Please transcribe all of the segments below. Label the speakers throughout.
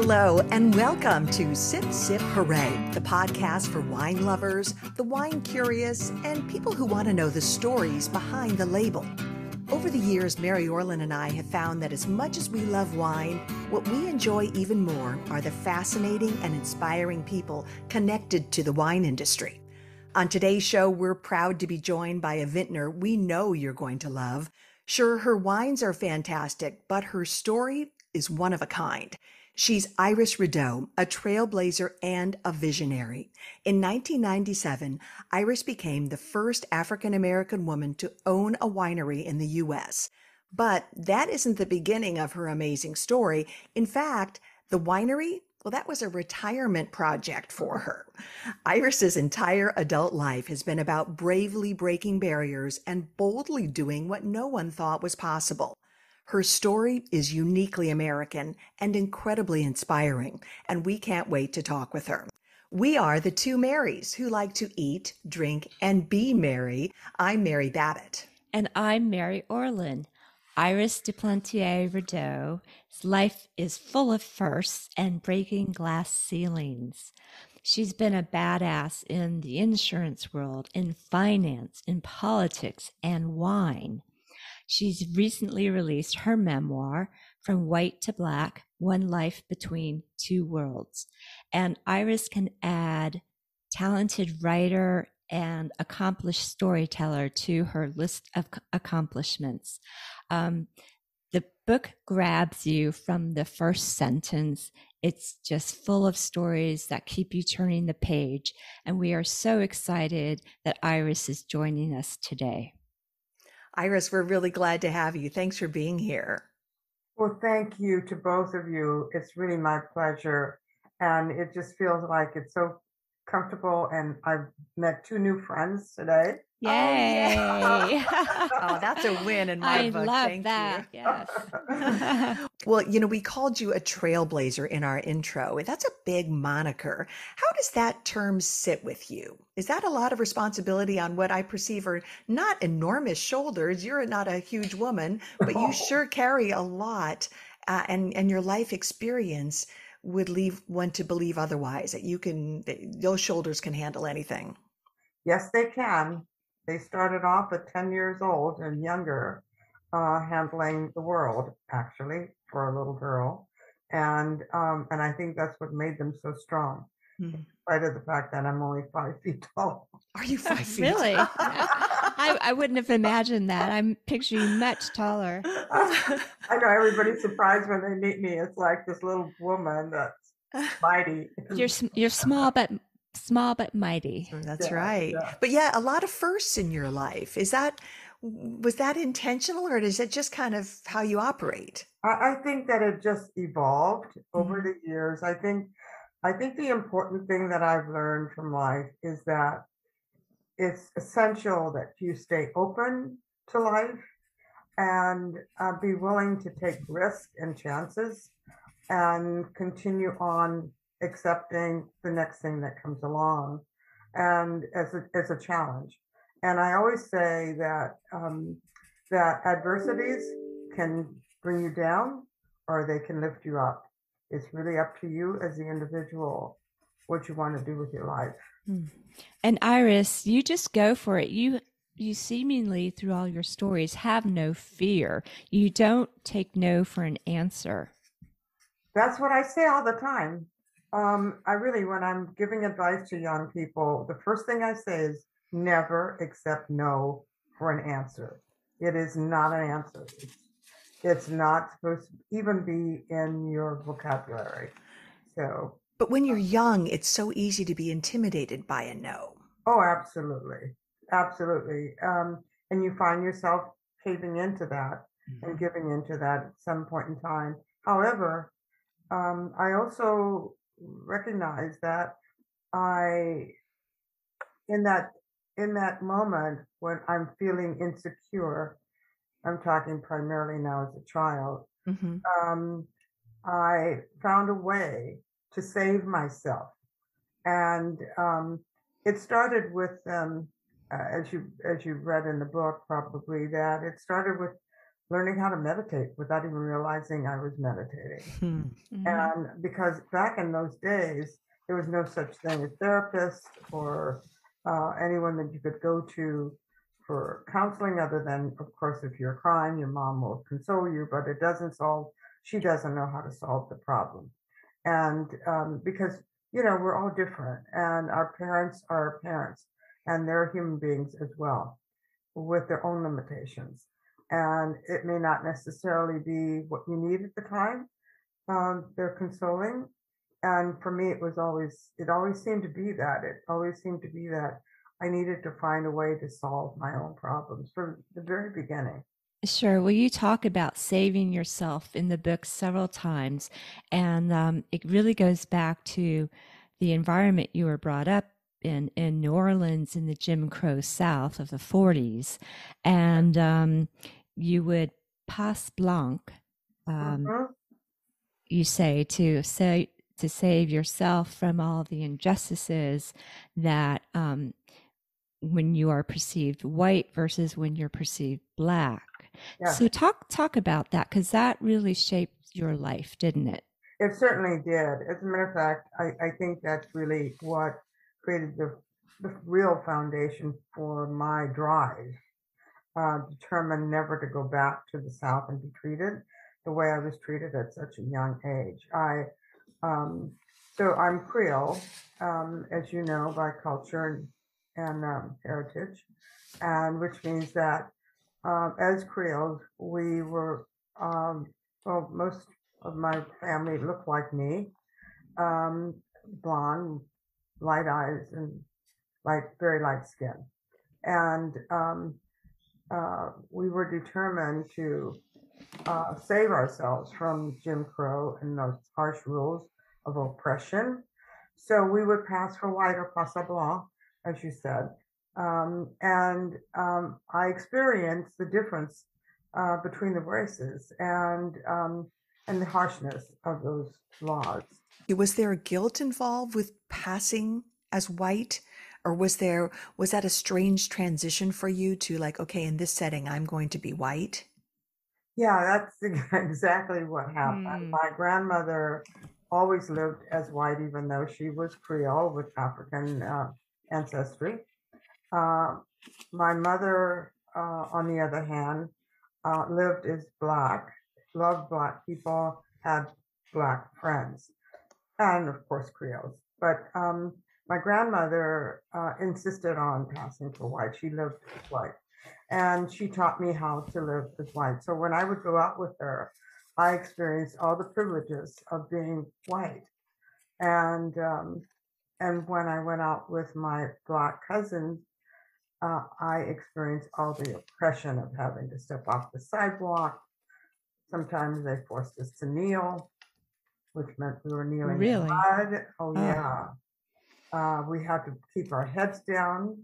Speaker 1: Hello, and welcome to Sip Sip Hooray, the podcast for wine lovers, the wine curious, and people who want to know the stories behind the label. Over the years, Mary Orlin and I have found that as much as we love wine, what we enjoy even more are the fascinating and inspiring people connected to the wine industry. On today's show, we're proud to be joined by a vintner we know you're going to love. Sure, her wines are fantastic, but her story is one of a kind. She's Iris Rideau, a trailblazer and a visionary. In 1997, Iris became the first African American woman to own a winery in the U.S. But that isn't the beginning of her amazing story. In fact, the winery, well, that was a retirement project for her. Iris's entire adult life has been about bravely breaking barriers and boldly doing what no one thought was possible. Her story is uniquely American and incredibly inspiring, and we can't wait to talk with her. We are the two Marys who like to eat, drink, and be merry. I'm Mary Babbitt.
Speaker 2: And I'm Mary Orlin. Iris Duplantier Rideau's life is full of firsts and breaking glass ceilings. She's been a badass in the insurance world, in finance, in politics, and wine. She's recently released her memoir, From White to Black One Life Between Two Worlds. And Iris can add talented writer and accomplished storyteller to her list of accomplishments. Um, the book grabs you from the first sentence. It's just full of stories that keep you turning the page. And we are so excited that Iris is joining us today.
Speaker 1: Iris, we're really glad to have you. Thanks for being here.
Speaker 3: Well, thank you to both of you. It's really my pleasure. And it just feels like it's so comfortable. And I've met two new friends today.
Speaker 2: Yay! Oh,
Speaker 1: yeah. oh that's a win in my
Speaker 2: I
Speaker 1: book.
Speaker 2: love
Speaker 1: Thank
Speaker 2: that.
Speaker 1: You.
Speaker 2: Yes.
Speaker 1: well, you know, we called you a trailblazer in our intro. That's a big moniker. How does that term sit with you? Is that a lot of responsibility on what I perceive are not enormous shoulders? You're not a huge woman, but you sure carry a lot, uh, and and your life experience would leave one to believe otherwise that you can those shoulders can handle anything.
Speaker 3: Yes, they can they started off at 10 years old and younger, uh, handling the world, actually, for a little girl. And um, and I think that's what made them so strong, mm-hmm. in spite of the fact that I'm only five feet tall.
Speaker 1: Are you five feet?
Speaker 2: really? I, I wouldn't have imagined that. I'm picturing much taller.
Speaker 3: I know everybody's surprised when they meet me. It's like this little woman that's mighty.
Speaker 2: You're you're small but small but mighty.
Speaker 1: That's
Speaker 3: yeah,
Speaker 1: right.
Speaker 3: Yeah.
Speaker 1: But yeah, a lot of firsts in your life. Is that was that intentional or is it just kind of how you operate?
Speaker 3: I, I think that it just evolved over mm-hmm. the years. I think I think the important thing that I've learned from life is that it's essential that you stay open to life and uh, be willing to take risks and chances and continue on accepting the next thing that comes along and as a, as a challenge. And I always say that um, that adversities can bring you down or they can lift you up. It's really up to you as the individual what you want to do with your life.
Speaker 2: Hmm. And Iris, you just go for it. You you seemingly through all your stories have no fear. You don't take no for an answer.
Speaker 3: That's what I say all the time. Um, I really, when I'm giving advice to young people, the first thing I say is never accept no for an answer. It is not an answer. It's, it's not supposed to even be in your vocabulary. So,
Speaker 1: but when you're young, it's so easy to be intimidated by a no.
Speaker 3: Oh, absolutely, absolutely. Um, and you find yourself caving into that mm-hmm. and giving into that at some point in time. However, um, I also recognize that I, in that in that moment when I'm feeling insecure, I'm talking primarily now as a child. Mm-hmm. Um, I found a way to save myself, and um, it started with, um, uh, as you as you read in the book, probably that it started with learning how to meditate without even realizing I was meditating.
Speaker 1: Hmm.
Speaker 2: Mhm.
Speaker 3: And because back in those days, there was no such thing as therapist or uh, anyone that you could go to for counseling, other than, of course, if you're crying, your mom will console you, but it doesn't solve, she doesn't know how to solve the problem. And um, because, you know, we're all different, and our parents are parents, and they're human beings as well with their own limitations. And it may not necessarily be what you need at the time. Um, they're consoling. And for me, it was always, it always seemed to be that. It always seemed to be that I needed to find a way to solve my own problems from the very beginning.
Speaker 2: Sure. Well, you talk about saving yourself in the book several times, and um, it really goes back to the environment you were brought up in in New Orleans in the Jim Crow South of the 40s, and um, you would passe blanc, um,
Speaker 3: Mhm.
Speaker 2: you say, to say to save yourself from all the injustices that um, when you are perceived white versus when you're perceived black.
Speaker 3: Yeah.
Speaker 2: So talk talk about that because that really shaped your life, didn't it?
Speaker 3: It certainly did. As a matter of fact, I, I think that's really what created the, the real foundation for my drive. Uh, determined never to go back to the South and be treated the way I was treated at such a young age. I um, so I'm Creole, um, as you know, by culture and, and um, heritage, and which means that um, as Creoles, we were um, well, most of my family looked like me, um, blonde, light eyes, and light, very light skin. And um, uh, we were determined to uh, save ourselves from Jim Crow and those harsh rules of oppression. So we would pass for white or passe blanc, as you said. Um, and um, I experienced the difference uh, between the races and um, and the harshness of those laws.
Speaker 1: Was there guilt involved with passing as white? Or was there was that a strange transition for you to like, okay, in this setting I'm going to be white?
Speaker 3: Yeah, that's exactly what happened.
Speaker 2: Hmm.
Speaker 3: My grandmother always lived as white, even though she was Creole with African uh, ancestry. Uh, my mother, uh, on the other hand, uh, lived as black, loved black people, had black friends, and of course Creoles. But um, my grandmother uh, insisted on passing for white. She lived as white and she taught me how to live as white. So when I would go out with her, I experienced all the privileges of being white. And um, and when I went out with my black cousins, uh, I experienced all the oppression of having to step off the sidewalk. Sometimes they forced us to kneel, which meant we were kneeling in
Speaker 2: Really?
Speaker 3: mud. Oh,
Speaker 2: Oh.
Speaker 3: yeah. Uh, we had to keep our heads down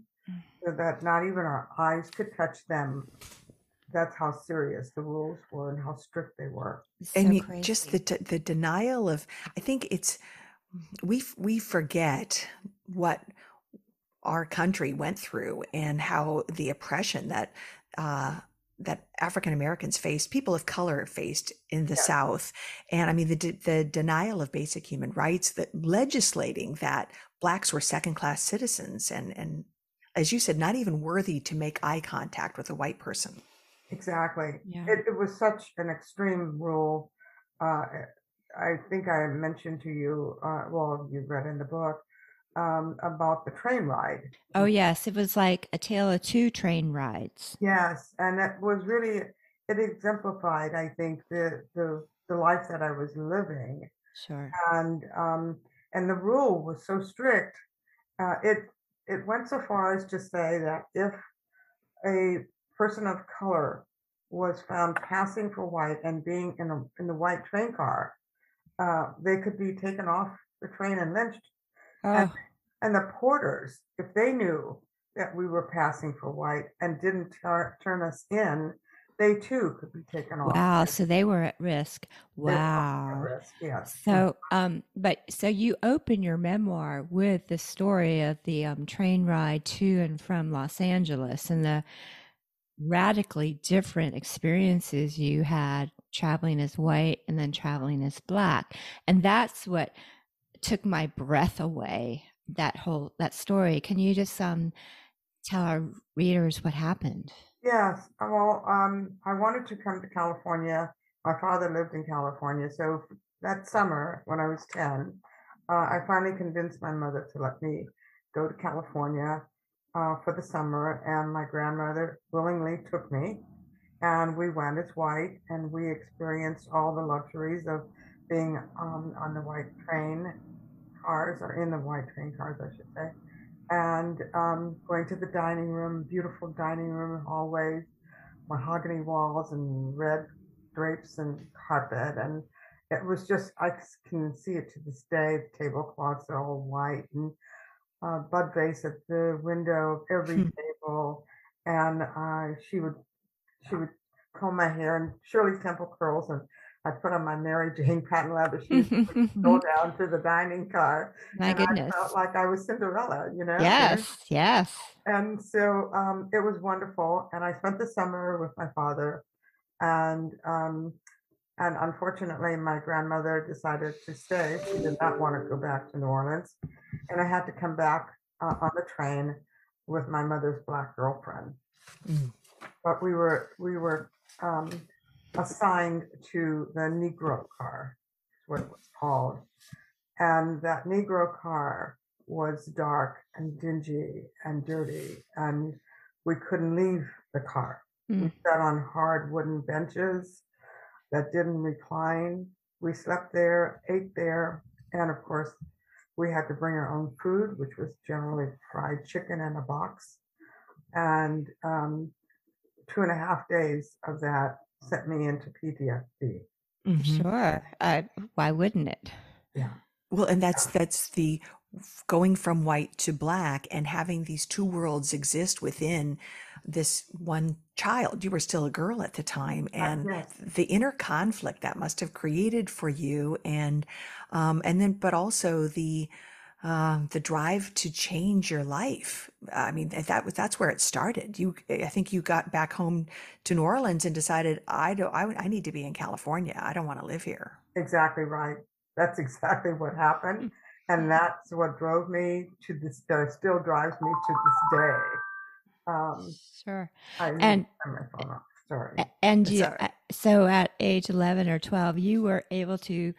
Speaker 3: so that not even our eyes could touch them. That's how serious the rules were and how strict they were.
Speaker 1: and you, just the the denial of i think it's we we forget what our country went through and how the oppression that uh that African Americans faced, people of color faced in the
Speaker 3: Yeah.
Speaker 1: South, and I mean the de- the denial of basic human rights, that legislating that blacks were second class citizens, and and as you said, not even worthy to make eye contact with a white person.
Speaker 3: Exactly.
Speaker 2: Yeah.
Speaker 3: It, it was such an extreme rule. Uh, I think I mentioned to you, uh, well, you read in the book um, about the train ride.
Speaker 2: Oh yes, it was like a tale of two train rides.
Speaker 3: Yes, and it was really it exemplified, I think, the the the life that I was living,
Speaker 2: Sure.
Speaker 3: and um, and the rule was so strict. Uh, it it went so far as to say that if a person of color was found passing for white and being in a in the white train car, uh, they could be taken off the train and lynched.
Speaker 2: Oh,
Speaker 3: And the porters, if they knew that we were passing for white and didn't tar- turn us in, they too could be taken off.
Speaker 2: wow. So they were at risk.
Speaker 3: Were at
Speaker 2: Wow.
Speaker 3: risk, Yes.
Speaker 2: So, um, but so you open your memoir with the story of the um, train ride to and from Los Angeles and the radically different experiences you had traveling as white and then traveling as black. And that's what took my breath away that whole that story. Can you just um tell our readers what happened?
Speaker 3: Yes. Well, um, I wanted to come to California. My father lived in California, so that summer when I was ten, uh, I finally convinced my mother to let me go to California uh, for the summer, and my grandmother willingly took me, and we went as white, and we experienced all the luxuries of being um, on the white train cars, or in the white train cars, I should say, and um, going to the dining room, beautiful dining room hallways, mahogany walls, and red drapes and carpet, and it was just I can see it to this day. The tablecloths are all white and uh, bud vase at the window of every
Speaker 2: Hmm.
Speaker 3: table, and uh, she would she would comb my hair and Shirley Temple curls, and I'd put on my Mary Jane patent leather shoes, and go down to the dining car,
Speaker 2: My
Speaker 3: and
Speaker 2: goodness.
Speaker 3: I felt like I was Cinderella, you know.
Speaker 2: Yes, yes.
Speaker 3: And so um, it was wonderful, and I spent the summer with my father, and um, and unfortunately, my grandmother decided to stay. She did not want to go back to New Orleans, and I had to come back uh, on the train with my mother's black girlfriend.
Speaker 1: Mm.
Speaker 3: But we were we were um, assigned to the Negro car, is what it was called, and that Negro car was dark and dingy and dirty, and we couldn't leave the car. We
Speaker 2: Mm.
Speaker 3: sat on hard wooden benches that didn't recline. We slept there, ate there, and of course, we had to bring our own food, which was generally fried chicken in a box. And um, two and a half days of that sent me into PTSD.
Speaker 1: Mhm.
Speaker 2: Sure. Uh, why wouldn't it?
Speaker 3: Yeah.
Speaker 1: Well, and that's that's the going from white to black and having these two worlds exist within this one child. You were still a girl at the time, and
Speaker 3: yes.
Speaker 1: the inner conflict that must have created for you, and um, and then but also the um, the drive to change your life. I mean, that was that's where it started. You, I think you got back home to New Orleans and decided, I don't, I, I need to be in California. I don't want to live here.
Speaker 3: Exactly right. That's exactly what happened. And that's what drove me to this, that still drives me to this day. Um,
Speaker 2: Sure.
Speaker 3: I
Speaker 2: And-
Speaker 3: my phone off. Sorry.
Speaker 2: And you,
Speaker 1: right.
Speaker 2: uh, so at age 11 or 12, you were able to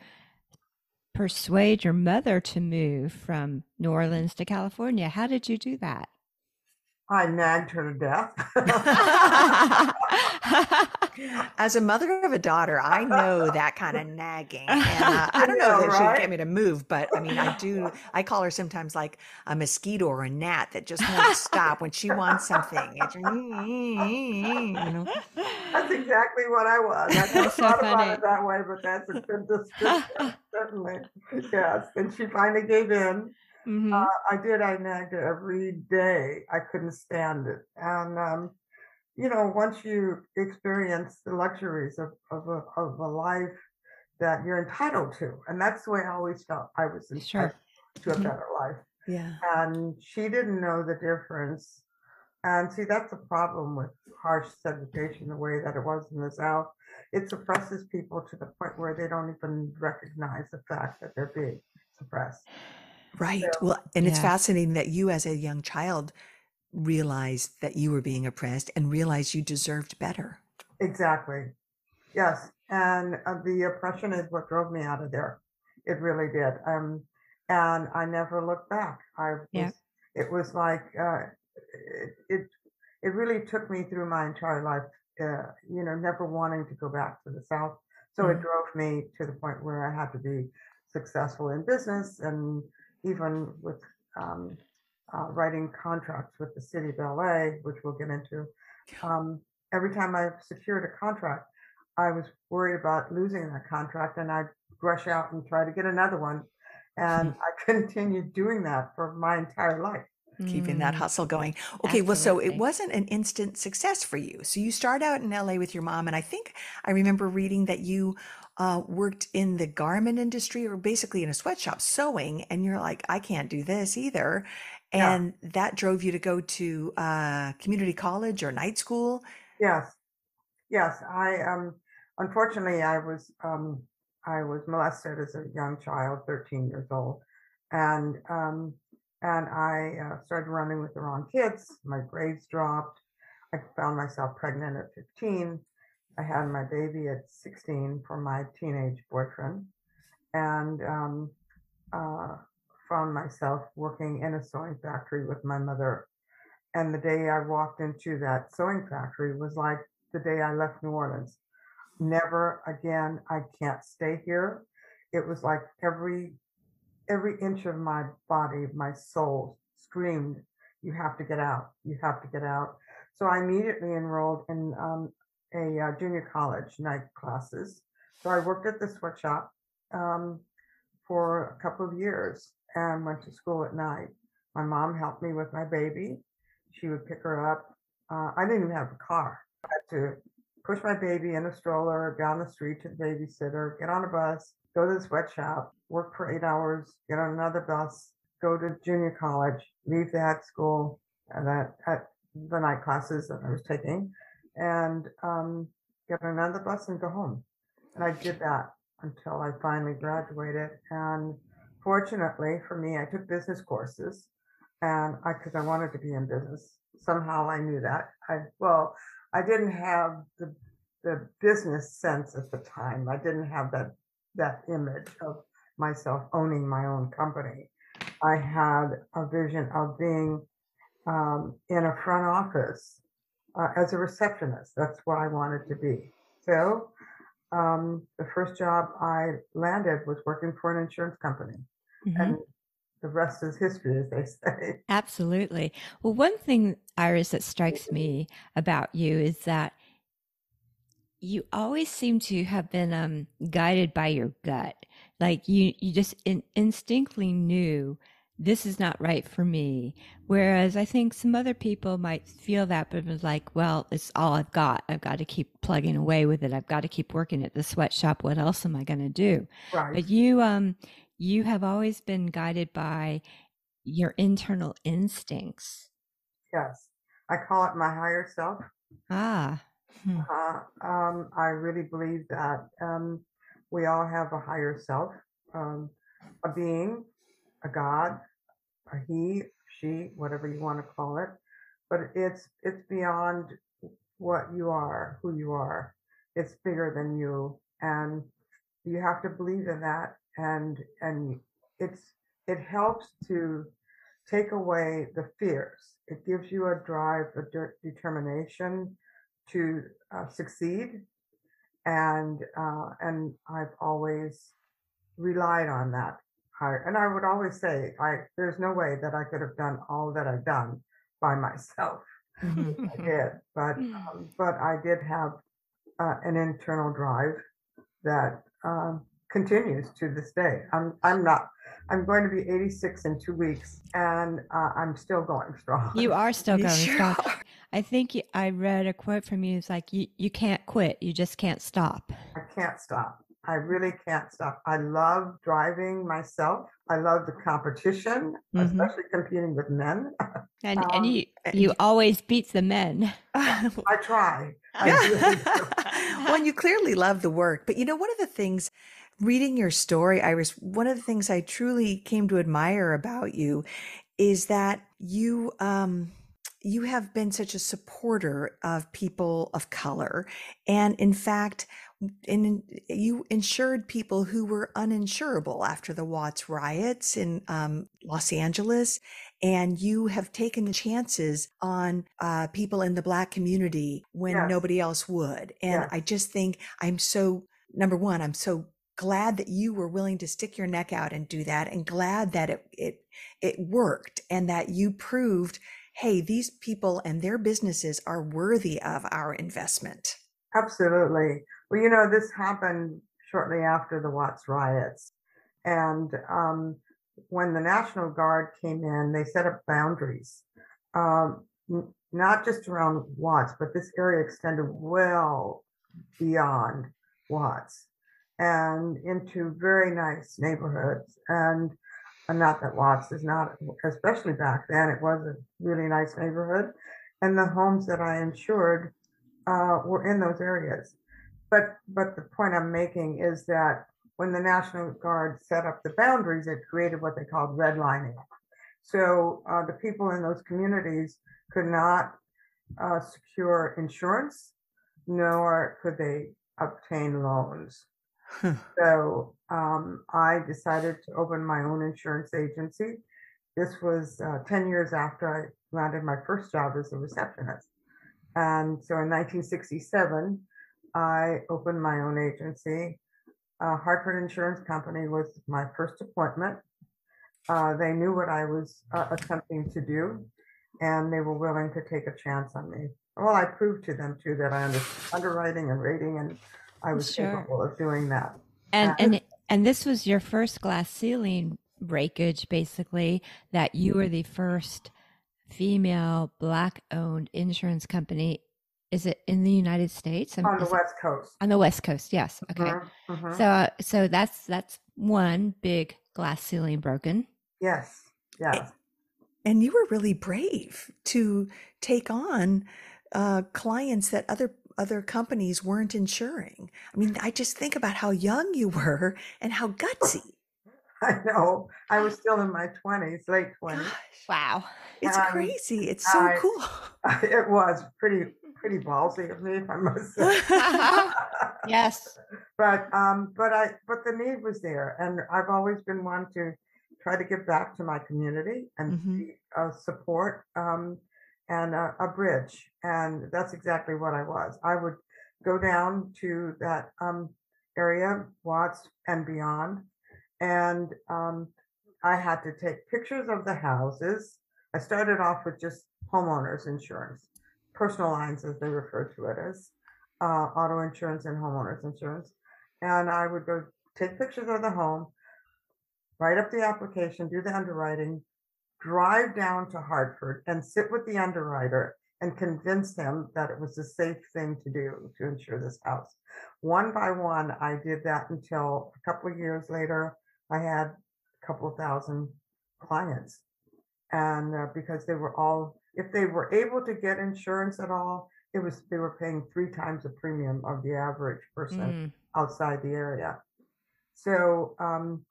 Speaker 2: persuade your mother to move from New Orleans to California. How did you do that?
Speaker 3: I nagged her to death.
Speaker 1: As a mother of a daughter, I know that kind of nagging. And uh, I don't know
Speaker 3: know,
Speaker 1: that she'd get me to move, but I mean, I do. I call her sometimes like a mosquito or a gnat that just won't stop when she wants something. It's, you know.
Speaker 3: That's exactly what I was. I never
Speaker 2: so
Speaker 3: thought about it that way, but that's a good description. Certainly. Yes. And she finally gave in.
Speaker 2: Mhm.
Speaker 3: Uh, I did. I nagged her every day. I couldn't stand it. And, um, you know, once you experience the luxuries of, of, a, of a life that you're entitled to, and that's the way I always felt I was entitled
Speaker 2: Sure.
Speaker 3: to a
Speaker 2: Mhm.
Speaker 3: better life.
Speaker 1: Yeah.
Speaker 3: And she didn't know the difference. And see, that's a problem with harsh segregation, the way that it was in the South. It suppresses people to the point where they don't even recognize the fact that they're being suppressed.
Speaker 1: Right. Well, and it's fascinating that you, as a young child, realized that you were being oppressed and realized you deserved better.
Speaker 3: Exactly. Yes. And uh, the oppression is what drove me out of there. It really did. Um, and I never looked back. I was,
Speaker 2: Yeah.
Speaker 3: it was like, uh, it, it, it really took me through my entire life, uh, you know, never wanting to go back to the South. So it
Speaker 1: Mm.
Speaker 3: drove me to the point where I had to be successful in business and even with um, uh, writing contracts with the city of LA, which we'll get into. Um, every time I secured a contract, I was worried about losing that contract and I'd rush out and try to get another one. And I continued doing that for my entire life.
Speaker 1: keeping that
Speaker 2: Mm.
Speaker 1: hustle going. Okay, well, so it wasn't an instant success for you. So you start out in LA with your mom, and I think I remember reading that you uh, worked in the garment industry or basically in a sweatshop sewing, and you're like, I can't do this either.
Speaker 3: Yeah.
Speaker 1: And that drove you to go to uh, community college or night school.
Speaker 3: Yes, yes. I um, unfortunately, I was um, I was molested as a young child, 13 years old, and um, and I uh, started running with the wrong kids. My grades dropped. I found myself pregnant at 15. I had my baby at 16 for my teenage boyfriend, and um, uh, found myself working in a sewing factory with my mother. And the day I walked into that sewing factory was like the day I left New Orleans. Never again. I can't stay here. It was like every every inch of my body, my soul screamed, "You have to get out! You have to get out!" So I immediately enrolled in um, a uh, junior college night classes. So I worked at the sweatshop um, for a couple of years and went to school at night. My mom helped me with my baby. She would pick her up. Uh, I didn't even have a car. I had to push my baby in a stroller down the street to the babysitter, get on a bus, go to the sweatshop, work for eight hours, get on another bus, go to junior college, leave that school, and that at the night classes that I was taking, and um, get another bus and go home. And I did that until I finally graduated. And fortunately for me, I took business courses, and I because I wanted to be in business. Somehow I knew that. I well, I didn't have the the business sense at the time. I didn't have that that image of myself owning my own company. I had a vision of being um, in a front office uh, as a receptionist. That's what I wanted to be. So um, the first job I landed was working for an insurance company. Mm-hmm. And the rest is history, as they say.
Speaker 2: Absolutely. Well, one thing, Iris, that strikes me about you is that you always seem to have been um, guided by your gut. Like you, you just in, instinctively knew this is not right for me. Whereas I think some other people might feel that, but it was like, well, it's all I've got. I've got to keep plugging away with it. I've got to keep working at the sweatshop. What else am I going to do? Right. But you, um, you have always been guided by your internal instincts.
Speaker 3: Yes. I call it my higher self.
Speaker 2: Ah.
Speaker 3: Hmm. Uh, um, I really believe that um, we all have a higher self, um, a being, a God, a he, she, whatever you want to call it. But it's it's beyond what you are, who you are. It's bigger than you, and you have to believe in that. And and it's it helps to take away the fears. It gives you a drive, a de- determination to uh, succeed, and uh, and I've always relied on that. And I would always say, I there's no way that I could have done all that I've done by myself. Mm-hmm. I did, but mm. um, but I did have uh, an internal drive that um, continues to this day. I'm I'm not I'm going to be 86 in two weeks, and uh, I'm still going strong.
Speaker 2: You are still going sure strong. I think you, I read a quote from you. It's like you, you can't quit. You just can't stop.
Speaker 3: I can't stop. I really can't stop. I love driving myself. I love the competition, mm-hmm. especially competing with men.
Speaker 2: And, um, and you you always beat the men.
Speaker 3: I try. I
Speaker 1: well, and you clearly love the work. But you know, one of the things reading your story, Iris, one of the things I truly came to admire about you is that you um you have been such a supporter of people of color and in fact in, you insured people who were uninsurable after the Watts riots in um, Los Angeles, and you have taken chances on uh, people in the Black community when yes. nobody else would. And yes. I just think I'm so number one, I'm so glad that you were willing to stick your neck out and do that, and glad that it it it worked, and that you proved, hey, these people and their businesses are worthy of our investment.
Speaker 3: Absolutely. Well, you know, this happened shortly after the Watts riots. And um, when the National Guard came in, they set up boundaries, um, n- not just around Watts, but this area extended well beyond Watts and into very nice neighborhoods. And uh, not that Watts is not, especially back then, it was a really nice neighborhood. And the homes that I insured uh, were in those areas. But but the point I'm making is that when the National Guard set up the boundaries, it created what they called redlining. So uh, the people in those communities could not uh, secure insurance, nor could they obtain loans. so um, I decided to open my own insurance agency. This was uh, 10 years after I landed my first job as a receptionist. And so in 1967, I opened my own agency. Uh, Hartford Insurance Company was my first appointment. Uh, they knew what I was uh, attempting to do, and they were willing to take a chance on me. Well, I proved to them too that I understood underwriting and rating, and I was sure. capable of doing that.
Speaker 2: And and and this was your first glass ceiling breakage, basically. That you were the first female black-owned insurance company. Is it in the United States?
Speaker 3: On the West Coast.
Speaker 2: On the West Coast, yes. Okay. Mm-hmm, mm-hmm. So uh, so that's that's one big glass ceiling broken.
Speaker 3: Yes. Yes.
Speaker 1: And you were really brave to take on uh, clients that other other companies weren't insuring. I mean, I just think about how young you were and how gutsy.
Speaker 3: I know. I was still in my twenties, late twenties.
Speaker 2: Wow,
Speaker 1: it's um, crazy. It's so I, cool.
Speaker 3: It was pretty pretty ballsy of me, I must say.
Speaker 2: yes.
Speaker 3: But um, but I but the need was there, and I've always been one to try to give back to my community and mm-hmm. be a support um, and a, a, bridge. And that's exactly what I was. I would go down to that um, area, Watts and beyond, and um, I had to take pictures of the houses. I started off with just homeowners insurance, personal lines as they refer to it as, uh, auto insurance and homeowners insurance. And I would go take pictures of the home, write up the application, do the underwriting, drive down to Hartford and sit with the underwriter and convince them that it was a safe thing to do to insure this house. One by one, I did that until a couple of years later, I had a couple of thousand clients. And uh, because they were all, if they were able to get insurance at all, it was they were paying three times the premium of the average person mm. outside the area. So um,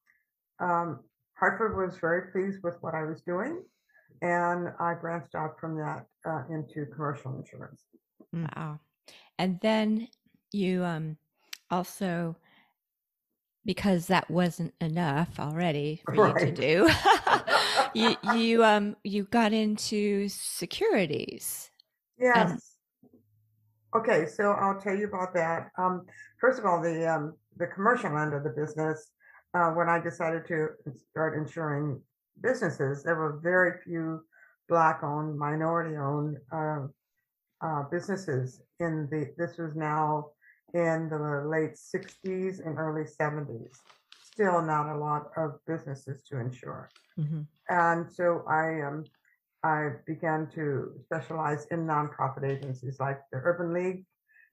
Speaker 3: um, Hartford was very pleased with what I was doing, and I branched out from that uh, into commercial insurance.
Speaker 2: Wow! And then you um, also, because that wasn't enough already for right. you to do, you you um you got into securities.
Speaker 3: Yes. And- okay, so I'll tell you about that. Um, first of all, the um, the commercial end of the business uh, when I decided to start insuring businesses, there were very few black owned, minority owned uh, uh, businesses in the, this was now in the late 60s and early 70s. Still not a lot of businesses to insure. Mm-hmm. And so I, um, I began to specialize in nonprofit agencies like the Urban League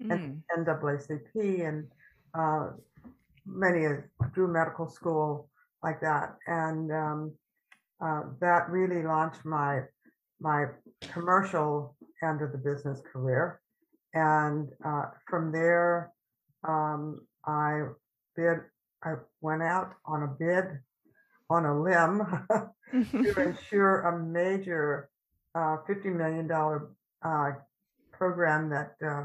Speaker 3: mm. and NAACP and uh, many Drew medical school like that, and um, uh, that really launched my my commercial end of the business career. And uh, from there, um, I bid. I went out on a bid on a limb to ensure a major uh, $50 million uh, program that uh,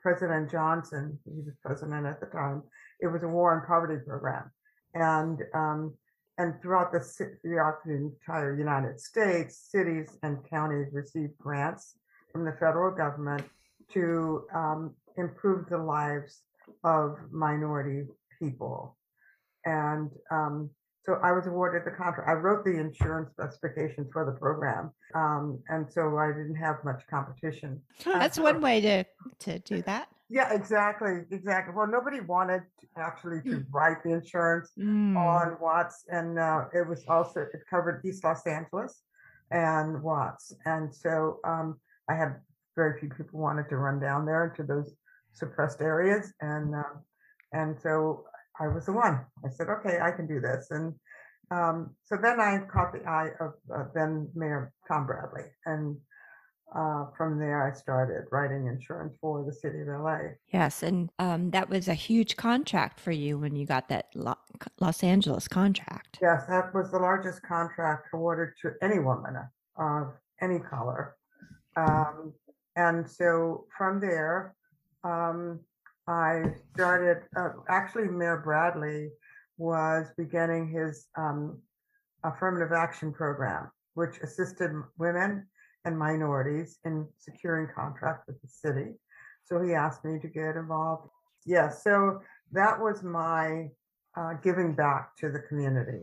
Speaker 3: President Johnson, he was president at the time, it was a war on poverty program. And um, and throughout the throughout the entire United States, cities and counties received grants from the federal government to um, improve the lives of minority people. And um, so I was awarded the contract. I wrote the insurance specifications for the program, um, and so I didn't have much competition.
Speaker 2: That's uh, one way to to do that.
Speaker 3: Yeah, exactly, exactly. Well, nobody wanted actually to mm. write the insurance mm. on Watts, and uh, it was also it covered East Los Angeles and Watts, and so um, I had very few people wanted to run down there to those suppressed areas, and uh, and so I was the one. I said, okay, I can do this, and um, so then I caught the eye of uh, then Mayor Tom Bradley, and uh, from there, I started writing insurance for the city of LA.
Speaker 2: Yes, and um, that was a huge contract for you when you got that Lo- Los Angeles contract.
Speaker 3: Yes, that was the largest contract awarded to any woman of any color. Um, and so from there, um, I started, uh, actually, Mayor Bradley was beginning his um, affirmative action program, which assisted women and minorities in securing contracts with the city. So he asked me to get involved. Yes, yeah, so that was my uh, giving back to the community.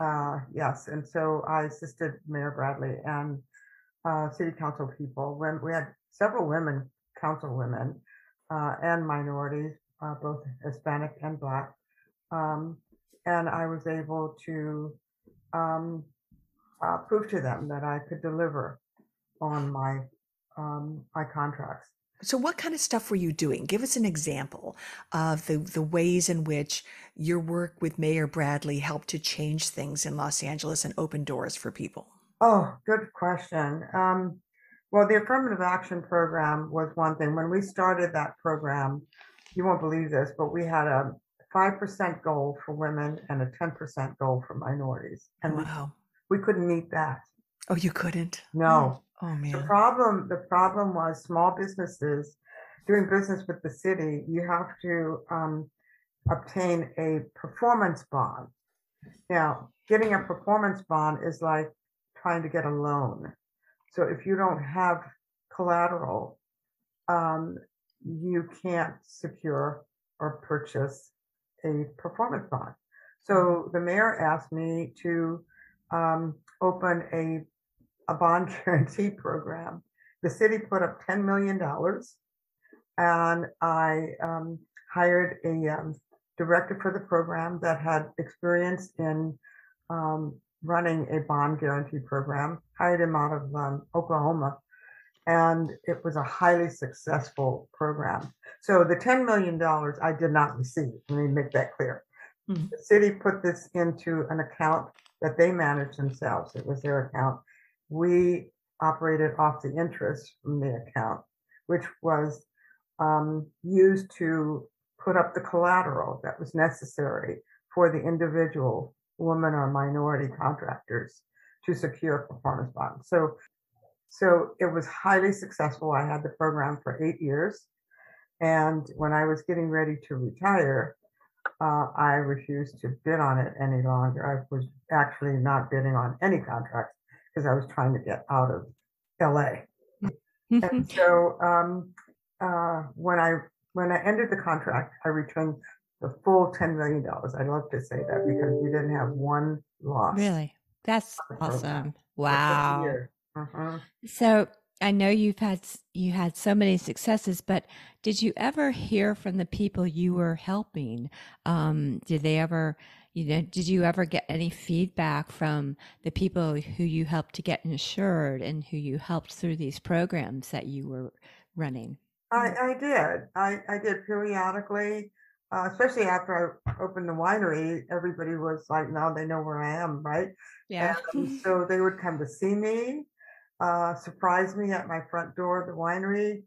Speaker 3: Uh, yes, and so I assisted Mayor Bradley and uh, city council people when we had several women, council women, uh, and minorities, uh, both Hispanic and Black. Um, and I was able to um, uh, prove to them that I could deliver on my um, my contracts.
Speaker 1: So, what kind of stuff were you doing? Give us an example of the, the ways in which your work with Mayor Bradley helped to change things in Los Angeles and open doors for people.
Speaker 3: Oh, good question. Um, well, the affirmative action program was one thing. When we started that program, you won't believe this, but we had a 5% goal for women and a 10% goal for minorities. And
Speaker 1: wow.
Speaker 3: we, we couldn't meet that.
Speaker 1: Oh, you couldn't?
Speaker 3: No.
Speaker 1: Oh man.
Speaker 3: The problem the problem was small businesses doing business with the city. You have to um, obtain a performance bond. Now, getting a performance bond is like trying to get a loan. So if you don't have collateral, um, you can't secure or purchase a performance bond. So the mayor asked me to um, open a a bond guarantee program. The city put up $10 million, and I um, hired a um, director for the program that had experience in um, running a bond guarantee program, hired him out of um, Oklahoma. And it was a highly successful program. So the $10 million I did not receive. Let me make that clear. Mm-hmm. The city put this into an account that they managed themselves. It was their account we operated off the interest from the account, which was um, used to put up the collateral that was necessary for the individual woman or minority contractors to secure performance bonds. So, so it was highly successful. I had the program for eight years. And when I was getting ready to retire, uh, I refused to bid on it any longer. I was actually not bidding on any contracts because I was trying to get out of LA. and so um, uh, when I when I ended the contract, I returned the full ten million dollars. I love to say that because we didn't have one loss.
Speaker 2: Really, that's awesome! Wow.
Speaker 3: Uh-huh.
Speaker 2: So I know you've had you had so many successes, but did you ever hear from the people you were helping? Um, did they ever you know did you ever get any feedback from the people who you helped to get insured and who you helped through these programs that you were running
Speaker 3: i, I did I, I did periodically uh, especially after i opened the winery everybody was like now they know where i am right?
Speaker 2: Yeah.
Speaker 3: And so they would come to see me uh, surprise me at my front door of the winery.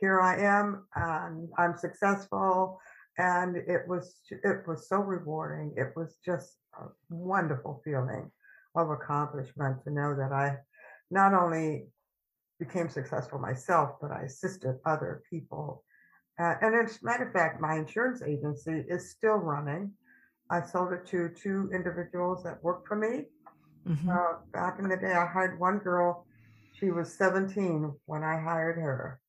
Speaker 3: Here i am and i'm successful and it was it was so rewarding. It was just a wonderful feeling of accomplishment to know that i not only became successful myself but i assisted other people uh, and as a matter of fact my insurance agency is still running i sold it to two individuals that worked for me mm-hmm. uh, back in the day i hired one girl she was 17 when i hired her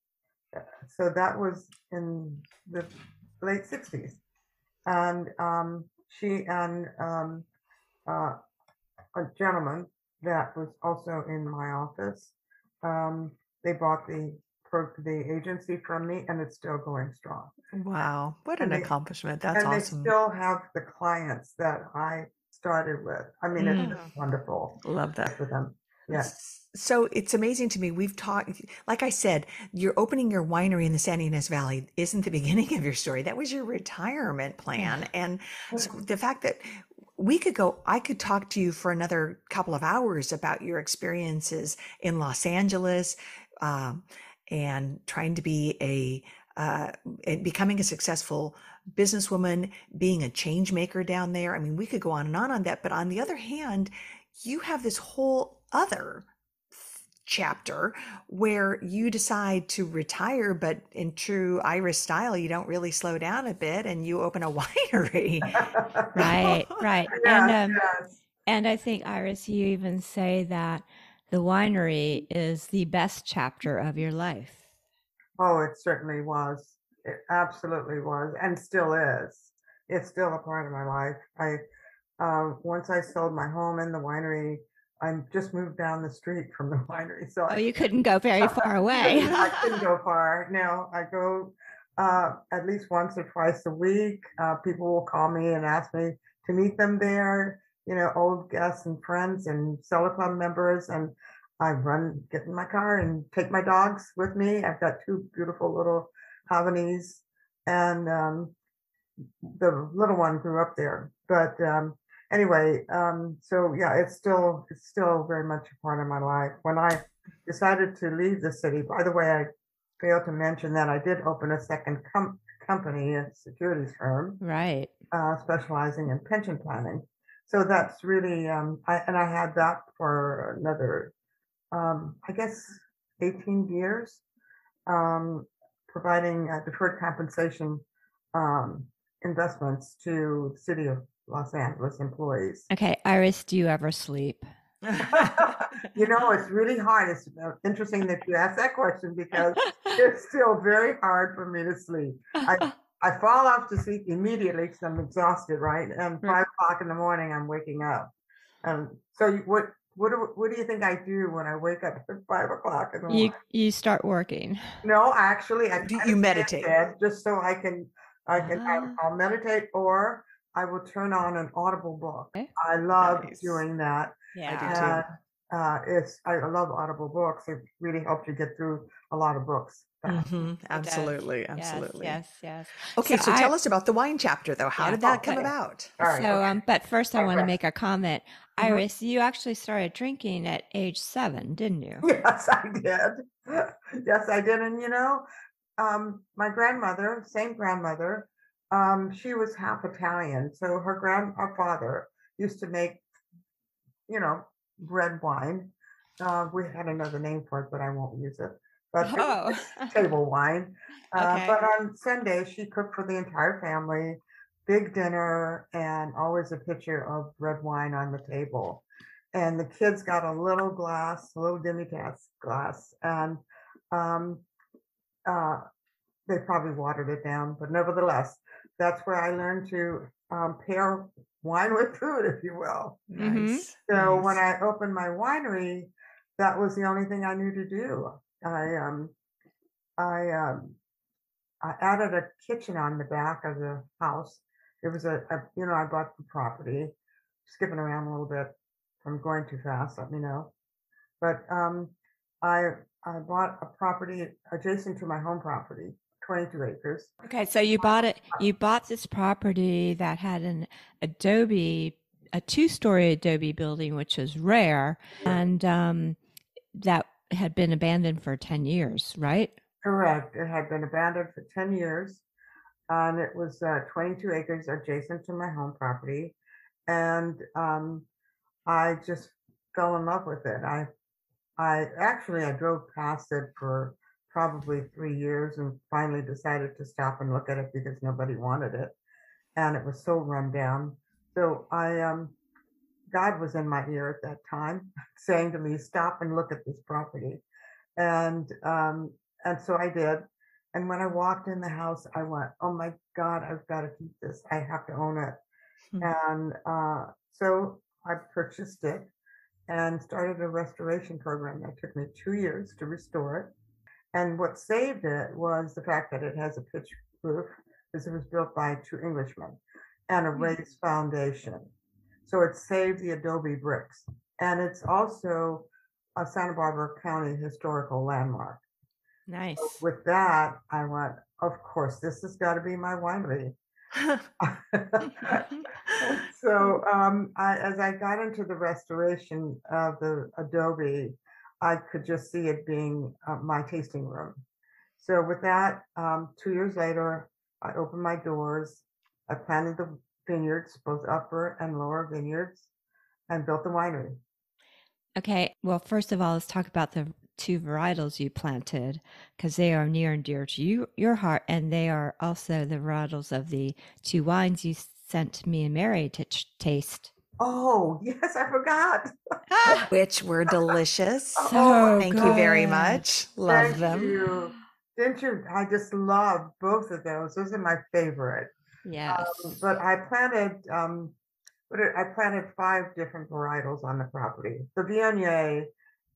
Speaker 3: so that was in the late 60s. And um, she and um, uh, a gentleman that was also in my office, um, they bought the the agency from me, and it's still going strong.
Speaker 1: Wow, what an
Speaker 3: and
Speaker 1: accomplishment! That's
Speaker 3: and
Speaker 1: awesome.
Speaker 3: they still have the clients that I started with. I mean, mm. it's wonderful.
Speaker 1: Love that
Speaker 3: for them. Yes.
Speaker 1: So it's amazing to me. We've talked, like I said, you're opening your winery in the Santa Ynez Valley isn't the beginning of your story. That was your retirement plan. And so the fact that we could go, I could talk to you for another couple of hours about your experiences in Los Angeles, um, and trying to be a uh, becoming a successful businesswoman, being a change maker down there. I mean, we could go on and on on that. But on the other hand, you have this whole other chapter where you decide to retire, but in true Iris style, you don't really slow down a bit and you open a winery.
Speaker 2: right, right. Yes, and um, yes. and I think Iris, you even say that the winery is the best chapter of your life.
Speaker 3: Oh, it certainly was. It absolutely was, and still is. It's still a part of my life. I um, once I sold my home in the winery, I just moved down the street from the winery. So
Speaker 2: oh, I, you couldn't go very far away.
Speaker 3: I couldn't go far. No, I go uh, at least once or twice a week. Uh, people will call me and ask me to meet them there. You know, old guests and friends and Cellar Club members, and I run, get in my car, and take my dogs with me. I've got two beautiful little Havanese, and um, the little one grew up there. But um, anyway, um, so yeah, it's still it's still very much a part of my life. When I decided to leave the city, by the way, I failed to mention that I did open a second com- company, a securities firm,
Speaker 2: right,
Speaker 3: uh, specializing in pension planning. So that's really, um, I, and I had that for another, um, I guess, 18 years, um, providing uh, deferred compensation um, investments to the city of Los Angeles employees.
Speaker 2: Okay, Iris, do you ever sleep?
Speaker 3: you know, it's really hard. It's uh, interesting that you asked that question because it's still very hard for me to sleep. I, I fall off to sleep immediately because I'm exhausted, right? And five o'clock in the morning, I'm waking up. And so, what what do, what do you think I do when I wake up at five o'clock in the morning?
Speaker 2: You you start working.
Speaker 3: No, actually, I
Speaker 1: do you meditate
Speaker 3: just so I can I can uh-huh. I'll meditate or I will turn on an Audible book. Okay. I love nice. doing that.
Speaker 2: Yeah,
Speaker 1: I do too.
Speaker 3: Uh, it's I love Audible books. It really helps you get through a lot of books.
Speaker 1: Mm-hmm. Absolutely, absolutely.
Speaker 2: Yes, yes. yes.
Speaker 1: Okay, so, so I, tell us about the wine chapter, though. How yeah, did that okay. come about?
Speaker 2: Right, so, okay. um, but first, I want to make a comment. Mm-hmm. Iris, you actually started drinking at age seven, didn't you?
Speaker 3: Yes, I did. yes, I did. And you know, um, my grandmother, same grandmother, um, she was half Italian. So her grandfather used to make, you know, red wine. Uh, we had another name for it, but I won't use it. But oh. table wine. Uh, okay. But on Sunday, she cooked for the entire family, big dinner, and always a pitcher of red wine on the table. And the kids got a little glass, a little Demi-Tasse glass, and um, uh, they probably watered it down, but nevertheless, that's where I learned to um, pair wine with food, if you will.
Speaker 2: Mm-hmm.
Speaker 3: Nice. So nice. when I opened my winery, that was the only thing I knew to do. I um, I um, I added a kitchen on the back of the house. It was a, a you know I bought the property. Skipping around a little bit, I'm going too fast. Let me know. But um, I I bought a property adjacent to my home property 22 acres.
Speaker 2: Okay, so you bought it. You bought this property that had an adobe, a two-story adobe building, which is rare, and um, that had been abandoned for 10 years, right?
Speaker 3: Correct. It had been abandoned for 10 years, and it was uh, 22 acres adjacent to my home property, and um, I just fell in love with it. I, I actually I drove past it for probably three years and finally decided to stop and look at it because nobody wanted it. And it was so run down. So I, um, God was in my ear at that time saying to me, stop and look at this property. And, um, and so I did. And when I walked in the house, I went, oh my God, I've got to keep this. I have to own it. Mm-hmm. And uh, so I purchased it and started a restoration program that took me two years to restore it and what saved it was the fact that it has a pitch roof, because it was built by two Englishmen, and a hmm. raised foundation. So it saved the adobe bricks. And it's also a Santa Barbara County historical landmark.
Speaker 2: Nice.
Speaker 3: So with that, I went, of course, this has got to be my winery. so um, I, as I got into the restoration of the adobe, I could just see it being uh, my tasting room. So with that, um, two years later, I opened my doors. I planted the vineyards, both upper and lower vineyards, and built the winery.
Speaker 2: Okay. Well, first of all, let's talk about the two varietals you planted because they are near and dear to you, your heart, and they are also the varietals of the two wines you sent me and Mary to ch- taste.
Speaker 3: Oh, yes, I forgot. Ah!
Speaker 1: Which were delicious.
Speaker 3: Oh,
Speaker 2: So
Speaker 1: Thank you very much. Love
Speaker 3: Thank
Speaker 1: them.
Speaker 3: you. Didn't you? I just love both of those. Those are my favorite.
Speaker 2: Yes.
Speaker 3: Um, but I planted, um, what did- I planted five different varietals on the property. The Viognier,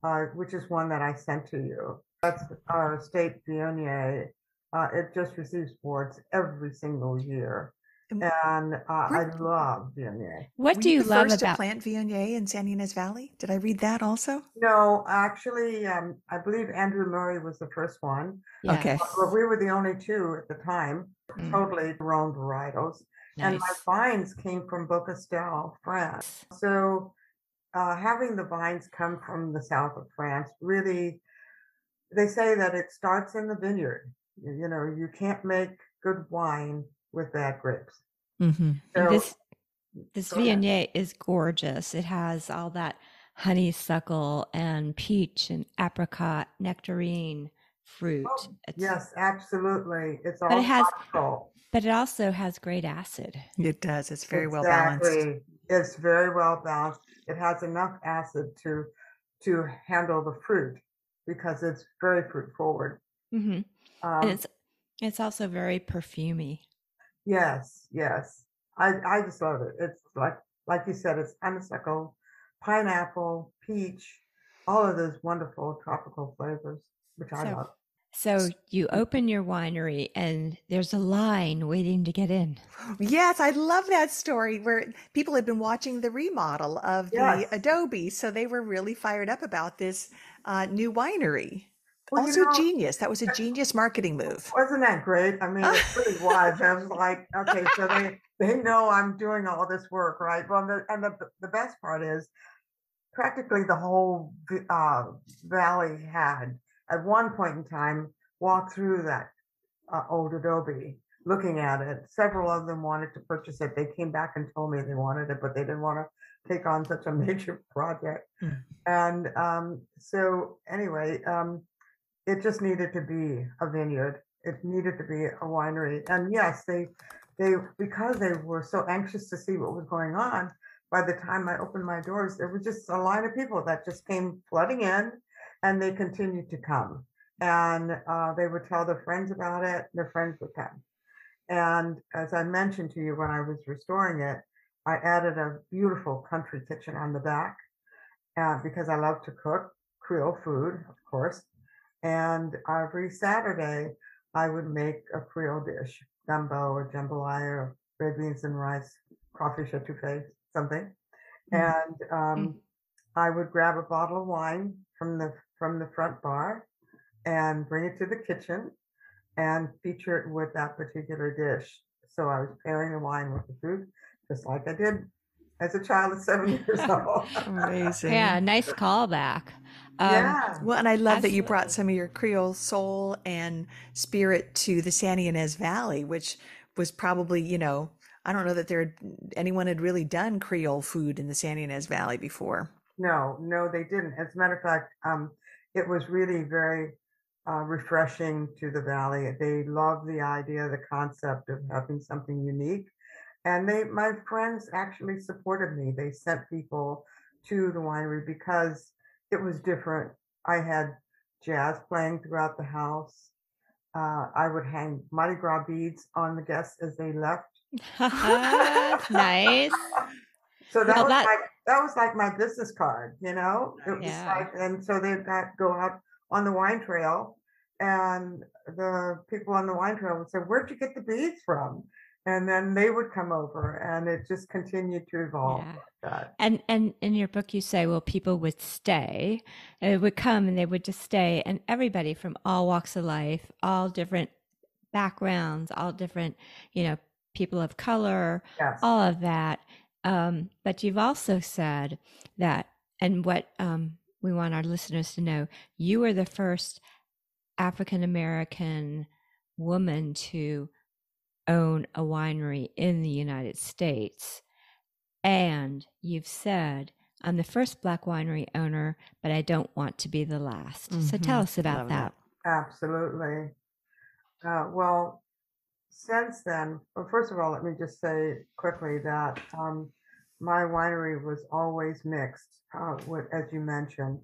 Speaker 3: uh, which is one that I sent to you, that's our state Viognier. Uh, it just receives boards every single year,
Speaker 1: Um,
Speaker 3: and uh, I love Viognier.
Speaker 2: what
Speaker 1: Were
Speaker 2: do you
Speaker 1: the
Speaker 2: love
Speaker 1: first
Speaker 2: about?
Speaker 1: to plant Viognier in Santa Ynez Valley? Did I read that also?
Speaker 3: No, actually, um, I believe Andrew Murray was the first one.
Speaker 1: Okay.
Speaker 2: Yes.
Speaker 3: But we were the only two at the time,
Speaker 2: Mm.
Speaker 3: totally grown varietals. And my vines came from Beaucastel, France. So uh, having the vines come from the south of France really, they say that it starts in the vineyard. You, you know, you can't make good wine with bad grapes.
Speaker 1: Mm-hmm.
Speaker 3: So,
Speaker 2: this this. Viognier is gorgeous. It has all that honeysuckle and peach and apricot nectarine fruit.
Speaker 3: Oh, yes, absolutely. It's all
Speaker 2: But it has-
Speaker 3: tropical.
Speaker 2: but it also has great acid.
Speaker 1: It does. It's very well balanced.
Speaker 3: Exactly. It's very well balanced. It has enough acid to to handle the fruit because it's very fruit forward.
Speaker 2: hmm
Speaker 3: Um,
Speaker 2: and it's it's also very perfumy.
Speaker 3: yes, yes. I I just love it. It's like like you said, it's honeysuckle, pineapple, peach, all of those wonderful tropical flavors, which I
Speaker 2: So-
Speaker 3: love.
Speaker 2: So you open your winery and there's a line waiting to get in.
Speaker 1: Yes, I love that story where people had been watching the remodel of the
Speaker 3: Yes.
Speaker 1: Adobe, so they were really fired up about this uh, new winery.
Speaker 3: Well, you
Speaker 1: also
Speaker 3: know,
Speaker 1: genius. That was a genius marketing move.
Speaker 3: Wasn't that great? I mean, it really was. I was like, okay, so they they know I'm doing all this work, right? Well, the, and the the best part is, practically the whole uh, valley had at one point in time walked through that uh, old adobe, looking at it. Several of them wanted to purchase it. They came back and told me they wanted it, but they didn't want to take on such a major project.
Speaker 1: Hmm.
Speaker 3: And um, so, anyway. Um, it just needed to be a vineyard. It needed to be a winery. And yes, they they because they were so anxious to see what was going on, by the time I opened my doors, there was just a line of people that just came flooding in and they continued to come. And uh, they would tell their friends about it, their friends would come. And as I mentioned to you when I was restoring it, I added a beautiful country kitchen on the back uh, because I love to cook Creole food, of course. And every Saturday, I would make a Creole dish, gumbo or jambalaya or red beans and rice, crawfish etouffee, something. And um, I would grab a bottle of wine from the from the front bar and bring it to the kitchen and feature it with that particular dish. So I was pairing the wine with the food, just like I did as a child at seven years old.
Speaker 1: Amazing.
Speaker 2: Yeah, nice callback. Um,
Speaker 3: yeah.
Speaker 1: Well, and I love that you brought some of your Creole soul and spirit to the Santa Ynez Valley, which was probably, you know, I don't know that there anyone had really done Creole food in the Santa Ynez Valley before.
Speaker 3: No, no, they didn't. As a matter of fact, um, it was really very uh, refreshing to the valley. They loved the idea, the concept of having something unique, and they, my friends, actually supported me. They sent people to the winery because it was different. I had jazz playing throughout the house. Uh, I would hang Mardi Gras beads on the guests as they left.
Speaker 2: nice.
Speaker 3: So that
Speaker 2: Well,
Speaker 3: was
Speaker 2: that-
Speaker 3: like that was like my business card, you know. It was
Speaker 2: Yeah.
Speaker 3: like, and so they got go out on the wine trail, and the people on the wine trail would say, "Where'd you get the beads from?" And then they would come over, and it just continued to evolve
Speaker 2: Yeah.
Speaker 3: like that.
Speaker 2: And and in your book you say, well, people would stay, they would come and they would just stay, and everybody from all walks of life, all different backgrounds, all different, you know, people of color,
Speaker 3: Yes.
Speaker 2: all of that. Um, but you've also said that, and what um, we want our listeners to know you were the first African American woman to own a winery in the United States. And you've said, I'm the first Black winery owner, but I don't want to be the last. Mm-hmm. So tell us about that.
Speaker 3: that. Absolutely. Uh, well, since then, well, first of all, let me just say quickly that um, my winery was always mixed, uh, with, as you mentioned.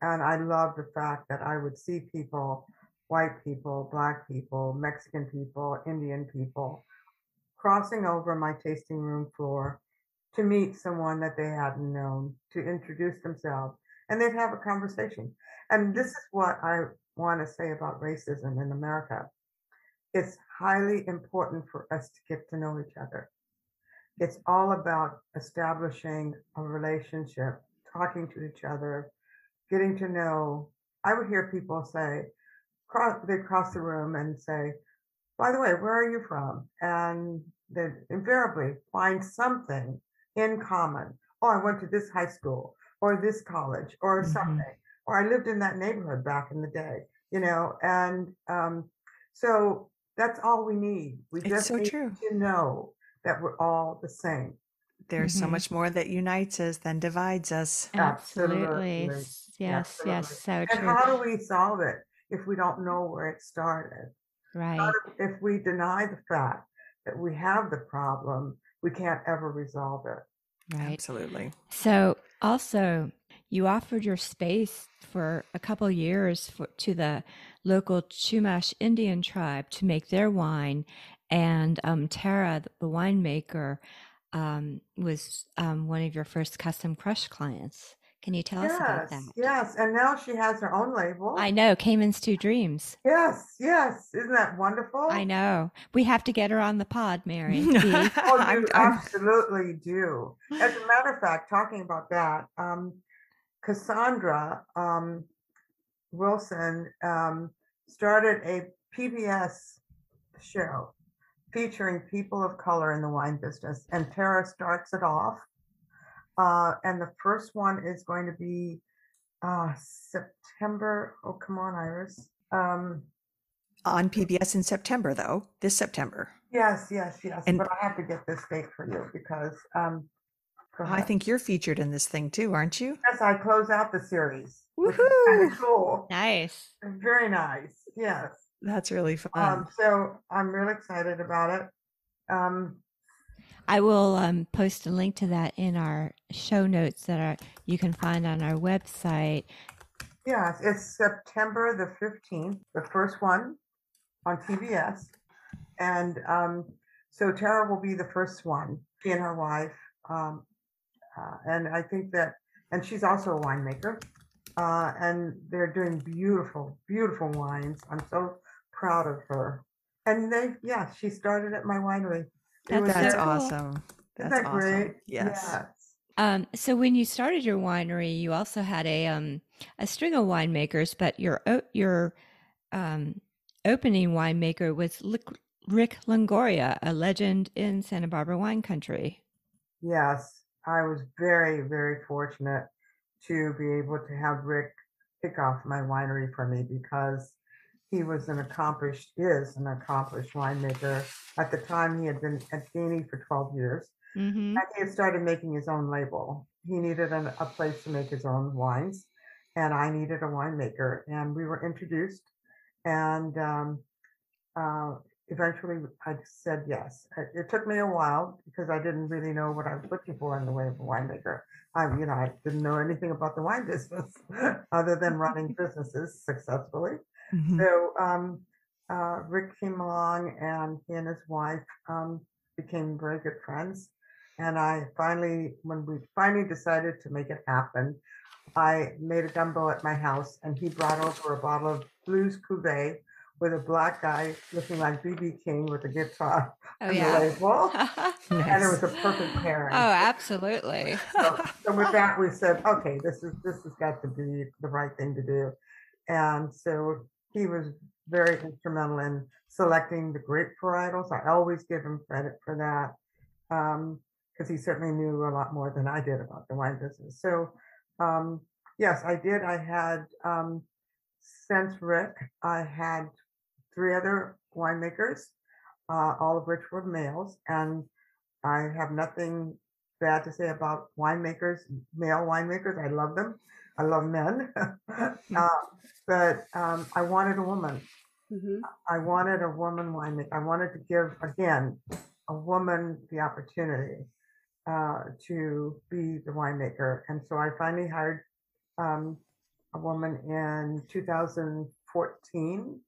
Speaker 3: And I love the fact that I would see people, white people, black people, Mexican people, Indian people, crossing over my tasting room floor to meet someone that they hadn't known, to introduce themselves, and they'd have a conversation. And this is what I want to say about racism in America. It's highly important for us to get to know each other. It's all about establishing a relationship, talking to each other, getting to know. I would hear people say, cross, they cross the room and say, by the way, where are you from? And they invariably find something in common. Oh, I went to this high school or this college or mm-hmm. something, or I lived in that neighborhood back in the day, you know, and um, so that's all we need. We
Speaker 4: it's
Speaker 3: just
Speaker 4: so
Speaker 3: need
Speaker 4: true.
Speaker 3: to know that we're all the same.
Speaker 4: There's mm-hmm. so much more that unites us than divides us.
Speaker 2: Absolutely. Absolutely. Yes, Absolutely. yes, so
Speaker 3: and
Speaker 2: true.
Speaker 3: And how do we solve it if we don't know where it started?
Speaker 2: Right.
Speaker 3: Do, if we deny the fact that we have the problem, we can't ever resolve it.
Speaker 2: Right.
Speaker 4: Absolutely.
Speaker 2: So also you offered your space for a couple years for, to the local Chumash Indian tribe to make their wine. And um, Tara, the winemaker, um, was um, one of your first custom crush clients. Can you tell
Speaker 3: yes,
Speaker 2: us about that?
Speaker 3: Yes, and now she has her own label.
Speaker 2: I know, Camins Two Dreams.
Speaker 3: Yes, yes. Isn't that wonderful?
Speaker 2: I know. We have to get her on the pod, Mary.
Speaker 3: oh, you absolutely do. As a matter of fact, talking about that, um, Cassandra um, Wilson um, started a PBS show featuring people of color in the wine business, and Tara starts it off. Uh, and the first one is going to be uh, September. Oh, come on, Iris. Um,
Speaker 4: on PBS in September, though, this September.
Speaker 3: Yes, yes, yes. And, but I have to get this date for you because um,
Speaker 4: I think you're featured in this thing too, aren't you?
Speaker 3: Yes, I close out the series.
Speaker 4: Woohoo!
Speaker 3: Cool.
Speaker 2: Nice.
Speaker 3: Very nice. Yes.
Speaker 4: That's really fun.
Speaker 3: Um, so I'm really excited about it. Um,
Speaker 2: I will um, post a link to that in our show notes that are you can find on our website.
Speaker 3: Yes, it's September the 15th, the first one on PBS. And um, so Tara will be the first one, she and her wife. Um, uh, and I think that, and she's also a winemaker. Uh, and they're doing beautiful, beautiful wines. I'm so proud of her. And they, yeah, she started at my winery.
Speaker 4: That's, That's awesome.
Speaker 3: That's Isn't that
Speaker 4: awesome.
Speaker 3: great?
Speaker 4: Yes.
Speaker 3: yes.
Speaker 2: Um, so when you started your winery, you also had a um, a string of winemakers, but your your um, opening winemaker was Rick Longoria, a legend in Santa Barbara wine country.
Speaker 3: Yes, I was very, very fortunate to be able to have Rick pick off my winery for me because he was an accomplished, is an accomplished winemaker. At the time, he had been at Gainey for 12 years. Mm-hmm. And he had started making his own label. He needed an, a place to make his own wines, and I needed a winemaker. And we were introduced, and um, uh, eventually I said yes. It, took me a while because I didn't really know what I was looking for in the way of a winemaker. I, you know, I didn't know anything about the wine business other than running businesses successfully. Mm-hmm. So um, uh, Rick came along, and he and his wife um, became very good friends. And I finally, when we finally decided to make it happen, I made a gumbo at my house, and he brought over a bottle of Blues Cuvée with a black guy looking like BB King with a guitar
Speaker 2: oh, yeah. the label.
Speaker 3: nice. And it was a perfect pairing.
Speaker 2: Oh, absolutely.
Speaker 3: so, so, with that, we said, okay, this is this has got to be the right thing to do. And so he was very instrumental in selecting the grape varietals. I always give him credit for that because um, he certainly knew a lot more than I did about the wine business. So um, Yes, I did. I had um, since Rick, I had three other winemakers, uh, all of which were males, and I have nothing bad to say about winemakers, male winemakers. I love them. I love men, uh, but um, I wanted a woman.
Speaker 5: Mhm.
Speaker 3: I wanted a woman winemaker. I wanted to give again a woman the opportunity uh, to be the winemaker, and so I finally hired um, a woman in 2014,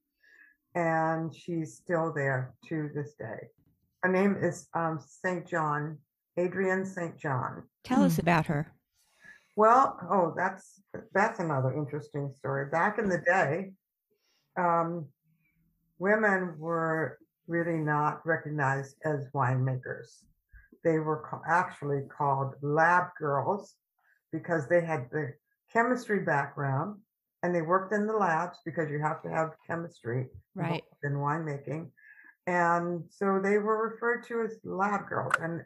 Speaker 3: and she's still there to this day. Her name is um, St. John, Adrienne St. John.
Speaker 2: Tell us about her.
Speaker 3: Well, oh, that's that's another interesting story. Back in the day, um, women were really not recognized as winemakers. They were ca- actually called lab girls because they had the chemistry background and they worked in the labs because you have to have chemistry
Speaker 2: Right.
Speaker 3: in winemaking. And so they were referred to as lab girls. And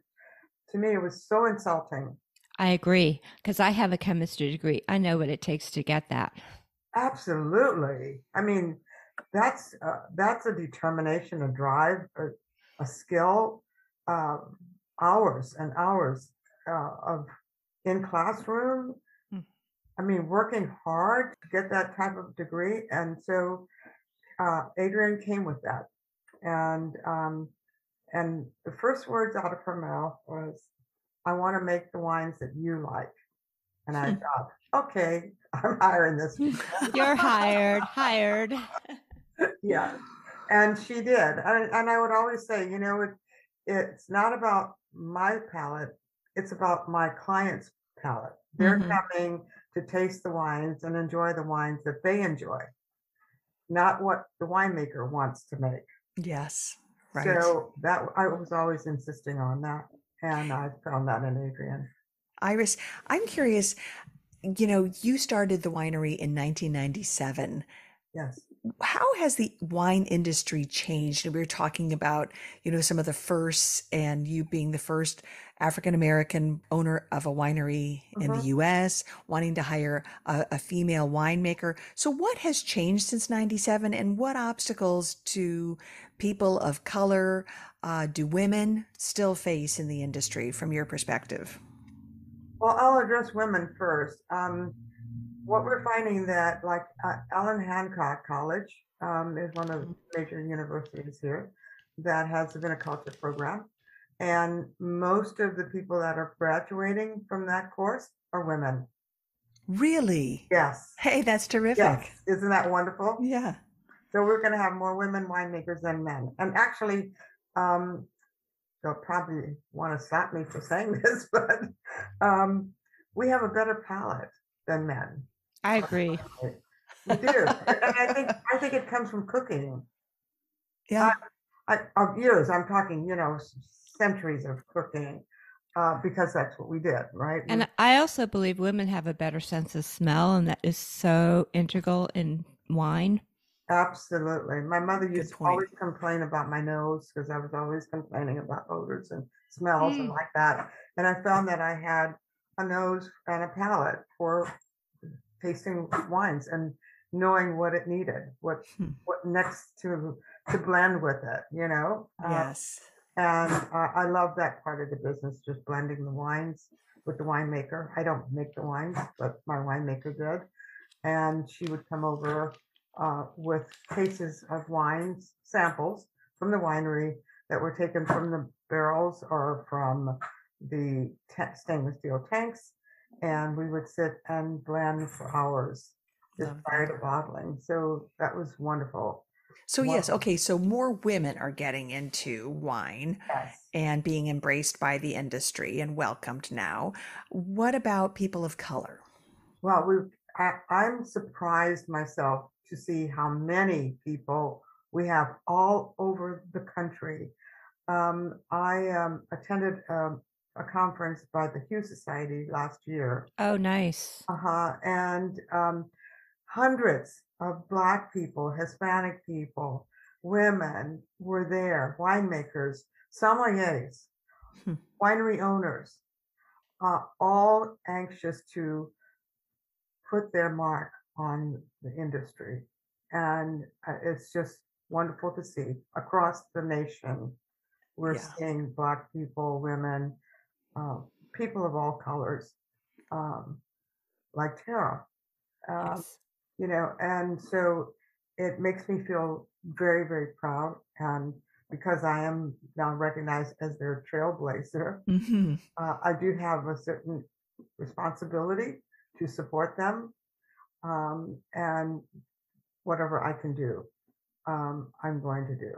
Speaker 3: to me, it was so insulting.
Speaker 2: I agree because I have a chemistry degree. I know what it takes to get that.
Speaker 3: Absolutely. I mean, that's uh, that's a determination, a drive, a, a skill, uh, hours and hours uh, of in classroom. I mean, working hard to get that type of degree, and so uh, Adrienne came with that, and um, and the first words out of her mouth was, "I want to make the wines that you like," and I thought, okay, I'm hiring this.
Speaker 2: You're hired, hired.
Speaker 3: yeah and she did and, and i would always say you know it, it's not about my palate it's about my client's palate they're
Speaker 2: Mhm.
Speaker 3: coming to taste the wines and enjoy the wines that they enjoy not what the winemaker wants to make
Speaker 4: Yes. Right.
Speaker 3: so that i was always insisting on that and i found that in Adrienne
Speaker 4: Iris, I'm curious, you know, you started the winery in 1997.
Speaker 3: yes
Speaker 4: How has the wine industry changed? And we were talking about, you know, some of the firsts and you being the first African American owner of a winery in the US, wanting to hire a, a female winemaker. So what has changed since 97 and what obstacles do people of color, uh, do women still face in the industry from your perspective?
Speaker 3: Well, I'll address women first. Um, what we're finding that, like uh, Allan Hancock College um, is one of the major universities here that has a viniculture program, and most of the people that are graduating from that course are women.
Speaker 4: Really?
Speaker 3: Yes,
Speaker 4: Hey, that's terrific.
Speaker 3: yes, isn't that wonderful?
Speaker 4: Yeah.
Speaker 3: So we're going to have more women winemakers than men. And actually, um, they'll probably want to slap me for saying this, but um, we have a better palate than men.
Speaker 2: I agree.
Speaker 3: We do, and I think I think it comes from cooking.
Speaker 4: Yeah.
Speaker 3: I, of years, I'm talking, you know, centuries of cooking, uh, because that's what we did, right? We-
Speaker 2: And I also believe women have a better sense of smell, and that is so integral in wine.
Speaker 3: Absolutely. My mother
Speaker 4: Good
Speaker 3: used to always complain about my nose because I was always complaining about odors and smells and
Speaker 2: Mm.
Speaker 3: like that. And I found that I had a nose and a palate for tasting wines and knowing what it needed, what
Speaker 4: Hmm.
Speaker 3: what next to to blend with it, you know. Uh,
Speaker 4: Yes.
Speaker 3: and uh, I love that part of the business, just blending the wines with the winemaker. I don't make the wines, but my winemaker did. And she would come over uh, with cases of wines, samples from the winery that were taken from the barrels or from the ta- stainless steel tanks. And we would sit and blend for hours just
Speaker 4: Love
Speaker 3: prior to bottling. So that was wonderful.
Speaker 4: So yes, okay, so more women are getting into wine
Speaker 3: Yes.
Speaker 4: and being embraced by the industry and welcomed now. What about people of color?
Speaker 3: Well, we I, I'm surprised myself to see how many people we have all over the country. Um, I um, attended um, a conference by the Hue Society last year,
Speaker 2: Oh, nice.
Speaker 3: uh-huh, and um, hundreds of Black people, Hispanic people, women were there, winemakers, sommeliers,
Speaker 4: Hmm.
Speaker 3: winery owners, uh, all anxious to put their mark on the industry. And uh, it's just wonderful to see across the nation. We're
Speaker 4: Yeah.
Speaker 3: seeing Black people, women, uh, people of all colors, um, like Tara. Um,
Speaker 2: Yes.
Speaker 3: you know, and so it makes me feel very, very proud. And because I am now recognized as their trailblazer,
Speaker 4: hmm
Speaker 3: uh, I do have a certain responsibility to support them. Um, and whatever I can do, um, I'm going to do.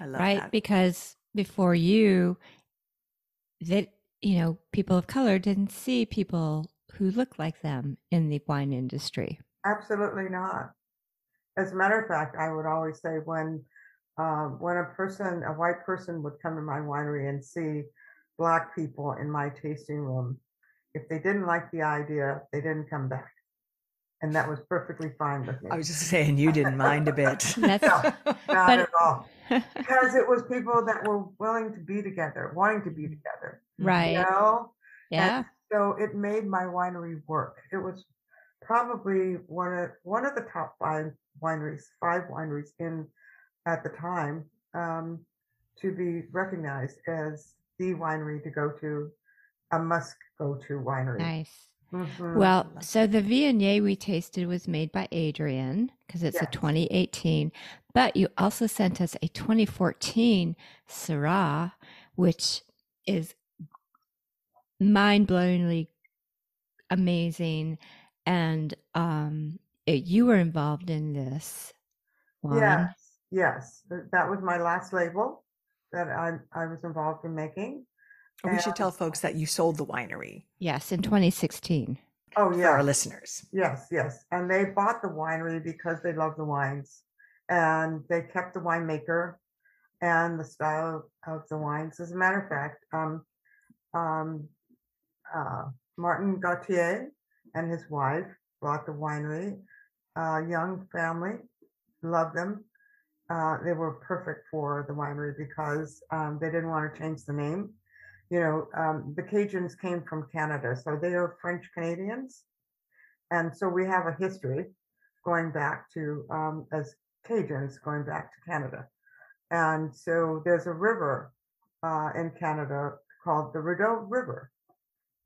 Speaker 4: I love
Speaker 2: right
Speaker 4: that.
Speaker 2: because before you that you know people of color didn't see people who look like them in the wine industry
Speaker 3: Absolutely not. As a matter of fact, I would always say when um, when a person, a white person, would come to my winery and see black people in my tasting room, if they didn't like the idea, they didn't come back, and that was perfectly fine with me.
Speaker 4: I was just saying you didn't mind a bit.
Speaker 2: That's-
Speaker 3: Not
Speaker 2: But-
Speaker 3: at all, because it was people that were willing to be together, wanting to be together.
Speaker 2: Right
Speaker 3: You know,
Speaker 2: yeah
Speaker 3: so it made my winery work. It was probably one of one of the top five wineries, five wineries in at the time, um, to be recognized as the winery to go to, a must go to winery.
Speaker 2: nice
Speaker 3: Mhm.
Speaker 2: well so the viognier we tasted was made by Adrienne because it's a 2018 but you also sent us a 2014 syrah which is mind-blowingly amazing and um it, you were involved in this one
Speaker 3: yes, yes, that was my last label that I I was involved in making.
Speaker 4: we should tell folks that you sold the winery
Speaker 2: yes in 2016
Speaker 3: Oh yeah,
Speaker 4: our listeners.
Speaker 3: Yes, yes. And they bought the winery because they love the wines. And they kept the winemaker and the style of the wines. As a matter of fact, um, um, uh, Martin Gauthier and his wife bought the winery. Uh, young family, loved them. Uh, they were perfect for the winery because um, they didn't want to change the name. You know, um, the Cajuns came from Canada, so they are French Canadians. And so we have a history going back to, um, as Cajuns, going back to Canada. And so there's a river uh, in Canada called the Rideau River.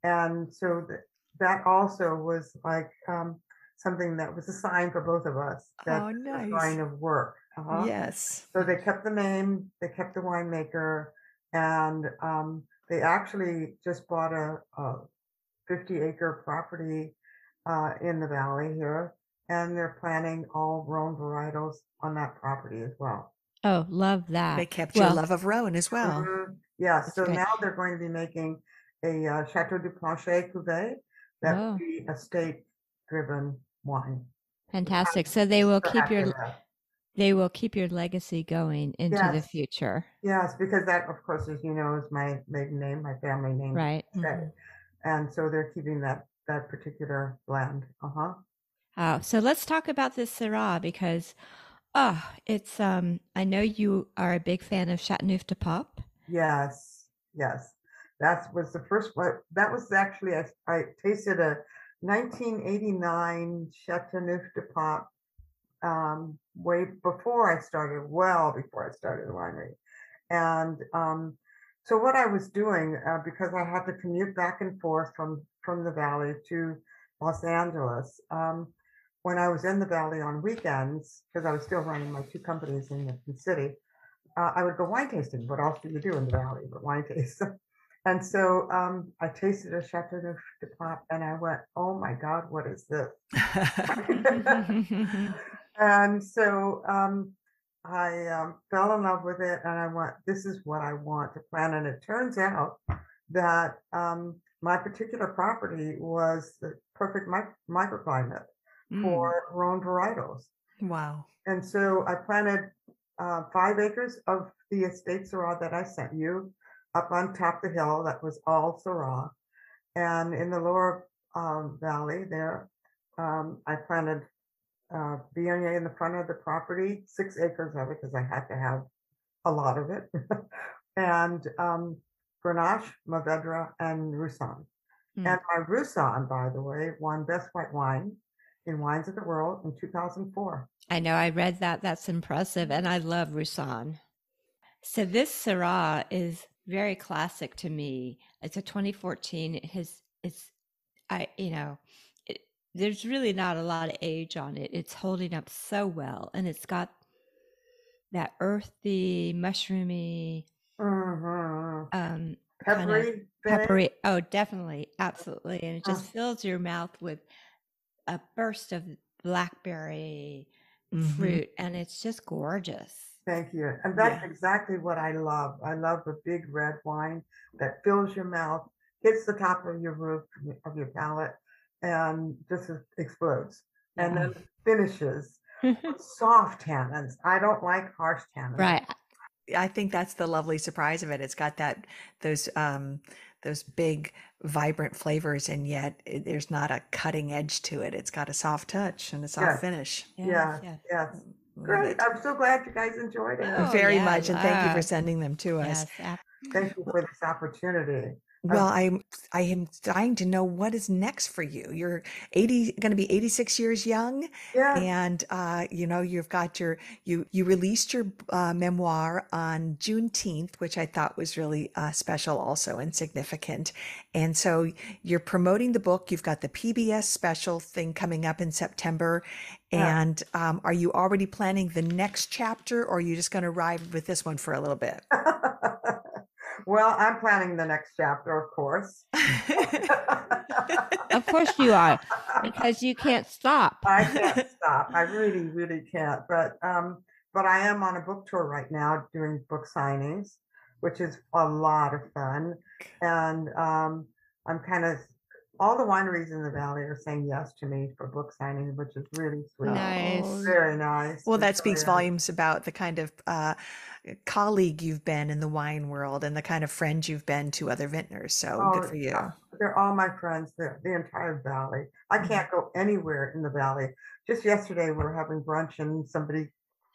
Speaker 3: And so th- that also was like um, something that was a sign for both of us that
Speaker 4: Oh,
Speaker 3: it was
Speaker 4: nice.
Speaker 3: going to work. Uh-huh.
Speaker 4: Yes.
Speaker 3: So they kept the name, they kept the winemaker, and um, they actually just bought a, a 50 acre property uh, in the valley here, and they're planting all Rhone varietals on that property as well.
Speaker 2: oh love that
Speaker 4: They kept your love of Rhone as well.
Speaker 3: Mhm. Yeah,
Speaker 2: That's
Speaker 3: so
Speaker 2: great.
Speaker 3: now they're going to be making a uh, Chateau du Plancher cuvee that
Speaker 2: Oh.
Speaker 3: will be a state driven wine.
Speaker 2: fantastic so they will keep your they will keep your legacy going into the future
Speaker 3: Yes, because that, of course, as you know, is my maiden name, my family name.
Speaker 2: right
Speaker 3: That- And so they're keeping that that particular blend. Uh huh.
Speaker 2: Oh, so let's talk about this Syrah because, oh, it's um. I know you are a big fan of Chateauneuf du Pape.
Speaker 3: Yes, yes. That was the first one. That was actually I, I tasted a 1989 Chateauneuf du Pape um, way before I started, well before I started the winery, and um, so what I was doing uh, because I had to commute back and forth from from the valley to Los Angeles. Um, when I was in the valley on weekends, because I was still running my two companies in the, city, uh, I would go wine tasting. What else do you do in the valley but wine taste? And so um, I tasted a Chateau de Pop, and I went, "Oh my God, what is this?" and so um, I um, fell in love with it, and I went, "This is what I want to plant." And it turns out that um, my particular property was the perfect mic- microclimate
Speaker 4: Mm.
Speaker 3: for Rhone varietals.
Speaker 4: Wow.
Speaker 3: And so I planted uh, five acres of the estate Syrah that I sent you up on top of the hill. That was all Syrah. And in the lower um, valley there, um, I planted uh, Viognier in the front of the property, six acres of it because I had to have a lot of it, and um, Grenache, Mourvedre, and Roussanne.
Speaker 2: Mm.
Speaker 3: And my Roussanne, by the way, won Best White Wine in Wines of the World in 2004.
Speaker 2: I know I read that. That's impressive. And I love Roussanne. So this Syrah is very classic to me. It's a 2014. It has, it's, I, you know, it, there's really not a lot of age on it. It's holding up so well. And it's got that earthy, mushroomy,
Speaker 3: Mhm.
Speaker 2: um, kind of
Speaker 3: Peppery,
Speaker 2: Oh, definitely. Absolutely. And it just fills your mouth with a burst of blackberry
Speaker 1: Mhm.
Speaker 2: fruit. And it's just gorgeous.
Speaker 3: Thank you. And that's
Speaker 1: Yeah.
Speaker 3: exactly what I love. I love a big red wine that fills your mouth, hits the top of your roof of your palate, and just explodes. And then finishes soft tannins. I don't like harsh tannins.
Speaker 2: right.
Speaker 1: I think that's the lovely surprise of it. It's got that those um those big vibrant flavors and yet it, there's not a cutting edge to it. It's got a soft touch and a soft
Speaker 3: Yes.
Speaker 1: finish.
Speaker 3: Yeah.
Speaker 2: yeah.
Speaker 3: Yes.
Speaker 1: Love
Speaker 3: Great. I'm so glad you guys enjoyed it.
Speaker 2: Oh,
Speaker 1: Very
Speaker 2: yeah,
Speaker 1: much and thank you
Speaker 2: uh,
Speaker 1: for sending them to us.
Speaker 2: Yes.
Speaker 3: Thank you for this opportunity.
Speaker 1: Well, I'm I am dying to know what is next for you. You're 80 going to be 86 years young
Speaker 3: Yeah.
Speaker 1: and uh, you know you've got your you you released your uh, memoir on Juneteenth, which I thought was really uh, special also and significant. And so you're promoting the book. You've got the PBS special thing coming up in September.
Speaker 3: Yeah.
Speaker 1: And um, are you already planning the next chapter, or are you just going to ride with this one for a little bit?
Speaker 3: well, I'm planning the next chapter, of course.
Speaker 2: Of course you are, because you can't stop.
Speaker 3: I can't stop. I really, really can't. But um, but I am on a book tour right now doing book signings, which is a lot of fun. And um, I'm kind of all the wineries in the valley are saying yes to me for book signing, which is really sweet.
Speaker 2: Nice.
Speaker 3: Very nice.
Speaker 1: Well,
Speaker 3: It's
Speaker 1: that speaks
Speaker 3: very nice.
Speaker 1: volumes about the kind of uh, colleague you've been in the wine world and the kind of friend you've been to other vintners. So
Speaker 3: Oh,
Speaker 1: good for you.
Speaker 3: uh, They're all my friends, the, the entire valley. I
Speaker 1: Mhm.
Speaker 3: can't go anywhere in the valley. Just yesterday, we were having brunch and somebody,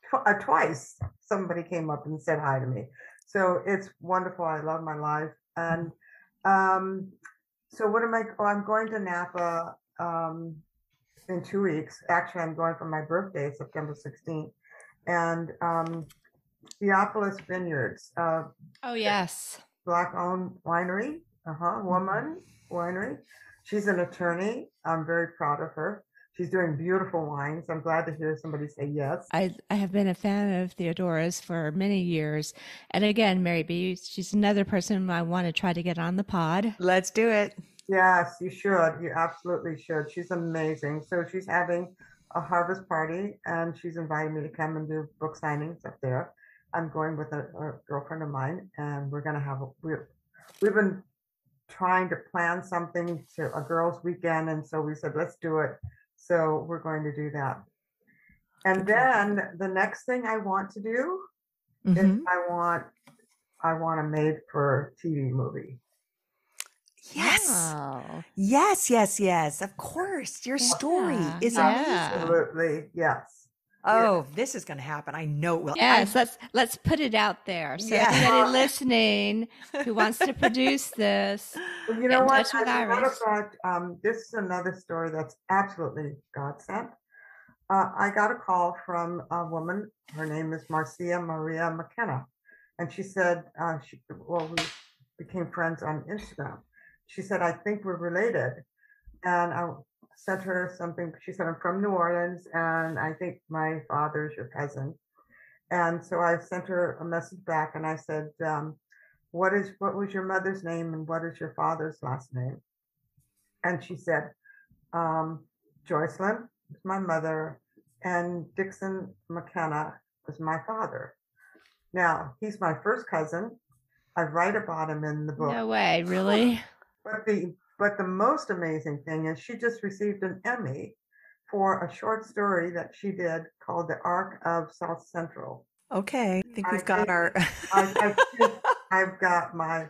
Speaker 3: tw- uh, twice, somebody came up and said hi to me. So it's wonderful. I love my life. And um, so, what am I? Oh, I'm going to Napa um, in two weeks. Actually, I'm going for my birthday, September 16th. And um, Theopolis Vineyards, uh,
Speaker 2: Oh yes.
Speaker 3: black owned winery, uh-huh, woman winery. She's an attorney. I'm very proud of her. She's doing beautiful wines. I'm glad to hear somebody say yes.
Speaker 2: I I have been a fan of Theodora's for many years, and again, Mary B. She's another person I want to try to get on the pod.
Speaker 1: Let's do it.
Speaker 3: Yes, you should. You absolutely should. She's amazing. So she's having a harvest party and she's invited me to come and do book signings up there. I'm going with a, a girlfriend of mine and we're going to have a, we're, we've been trying to plan something to a girls weekend. And so we said, let's do it. So we're going to do that. And then the next thing I want to do is
Speaker 1: Mhm.
Speaker 3: I want, I want a made for TV movie.
Speaker 1: Yes.
Speaker 2: Oh.
Speaker 1: Yes, yes, yes. Of course. Your story
Speaker 2: Yeah,
Speaker 1: is
Speaker 2: yeah.
Speaker 1: amazing.
Speaker 3: Absolutely. Yes.
Speaker 1: Oh, this is going to happen. I know it will.
Speaker 2: Yes, let's let's put it out there. So
Speaker 1: Yeah.
Speaker 2: anybody listening who wants to produce this,
Speaker 3: Well, you know what?
Speaker 2: touch with
Speaker 3: As a matter of fact, um, this is another story that's absolutely God sent. Uh, I got a call from a woman. Her name is Marcia Maria McKenna, and she said, uh, she, "Well, we became friends on Instagram." She said, "I think we're related," and I sent her something. She said, "I'm from New Orleans, and I think my father's your cousin." And so I sent her a message back, and I said, um, what is what was your mother's name and what is your father's last name and she said um joycelyn is my mother and dixon mckenna is my father now he's my first cousin i write about him in the book
Speaker 2: no way, really?
Speaker 3: but the but the most amazing thing is she just received an emmy for a short story that she did called the arc of south central
Speaker 1: Okay. I think we've got
Speaker 3: think
Speaker 1: our.
Speaker 3: I, I, I've got my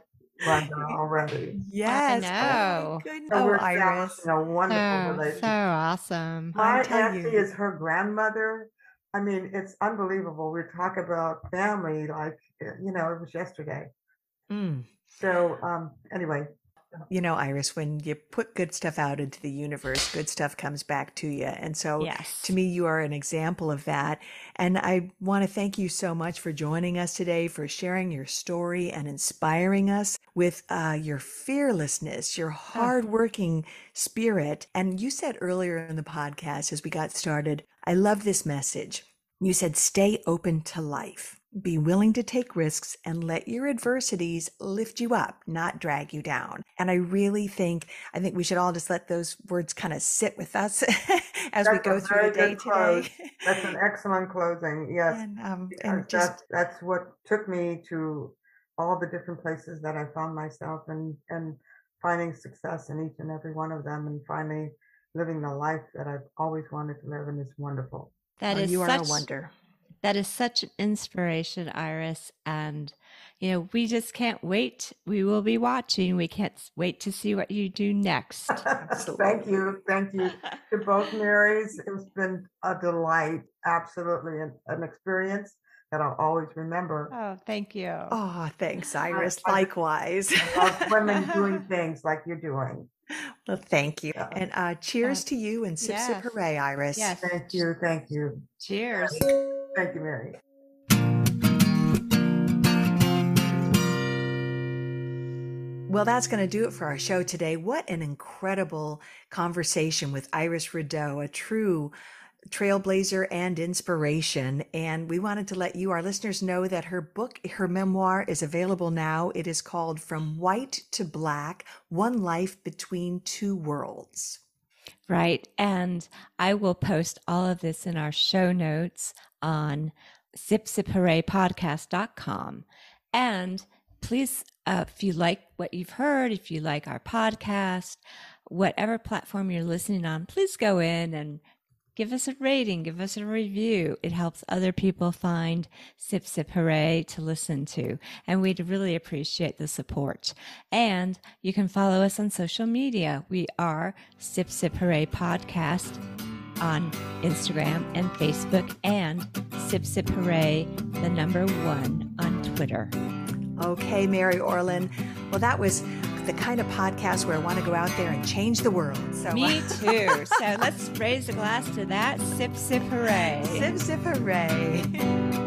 Speaker 3: rundown already.
Speaker 1: yes.
Speaker 2: know.
Speaker 1: Oh, my goodness.
Speaker 3: So
Speaker 1: Oh,
Speaker 3: we're
Speaker 1: Iris.
Speaker 3: establishing a wonderful
Speaker 2: So,
Speaker 3: relationship.
Speaker 2: so awesome.
Speaker 3: My
Speaker 1: I tell
Speaker 3: auntie
Speaker 1: you.
Speaker 3: is her grandmother. I mean, it's unbelievable. We talk about family like uh, you know it was yesterday.
Speaker 1: Mm.
Speaker 3: So um, anyway,
Speaker 1: you know, Iris, when you put good stuff out into the universe, good stuff comes back to you. And so
Speaker 2: Yes.
Speaker 1: to me, you are an example of that. And I want to thank you so much for joining us today, for sharing your story and inspiring us with uh, your fearlessness, your hardworking spirit. And you said earlier in the podcast, as we got started, I love this message. You said, stay open to life. Be willing to take risks and let your adversities lift you up, not drag you down. And I really think, I think we should all just let those words kind of sit with us as we
Speaker 3: That's a
Speaker 1: go through the day today.
Speaker 3: That's an excellent closing. Yes.
Speaker 1: and, um,
Speaker 3: because
Speaker 1: and just,
Speaker 3: that's that's what took me to all the different places that I found myself and and finding success in each and every one of them and finally living the life that I've always wanted to live and it's wonderful.
Speaker 2: That
Speaker 1: oh,
Speaker 2: is
Speaker 1: you are
Speaker 2: such
Speaker 1: a wonder.
Speaker 2: That is such an inspiration, Iris. And you know, we just can't wait. We will be watching. We can't wait to see what you do next.
Speaker 3: thank you. Thank you to both Marys. It's been a delight, absolutely an, an experience that I'll always remember.
Speaker 2: Oh, thank you.
Speaker 1: Oh, thanks, Iris.
Speaker 3: I-
Speaker 1: Likewise.
Speaker 3: Of women doing things like you're doing.
Speaker 1: well, thank you.
Speaker 3: Yeah.
Speaker 1: And uh, cheers
Speaker 2: Uh,
Speaker 1: to you and sip, sip,
Speaker 2: yes.
Speaker 1: hooray, Iris.
Speaker 2: Yes.
Speaker 3: Thank you. Thank you.
Speaker 2: Cheers.
Speaker 3: Thank you, Mary.
Speaker 1: Well, that's going to do it for our show today. What an incredible conversation with Iris Rideau, a true trailblazer and inspiration. And we wanted to let you, our listeners, know that her book, her memoir, is available now. It is called From White to Black One Life Between Two Worlds.
Speaker 2: Right. And I will post all of this in our show notes on sipsiphooraypodcast.com. And please, uh, if you like what you've heard, if you like our podcast, whatever platform you're listening on, please go in and give us a rating, give us a review. It helps other people find Sip Sip Hooray to listen to. And we'd really appreciate the support. And you can follow us on social media. We are Sip Sip Hooray Podcast on Instagram and Facebook and Sip Sip Hooray, the number one on Twitter.
Speaker 1: Okay, Mary Orlin. Well, that was the kind of podcast where I want to go out there and change the world. So,
Speaker 2: Me uh, too. so let's raise a glass to that. Sip Sip Hooray.
Speaker 1: sip, sip, hooray.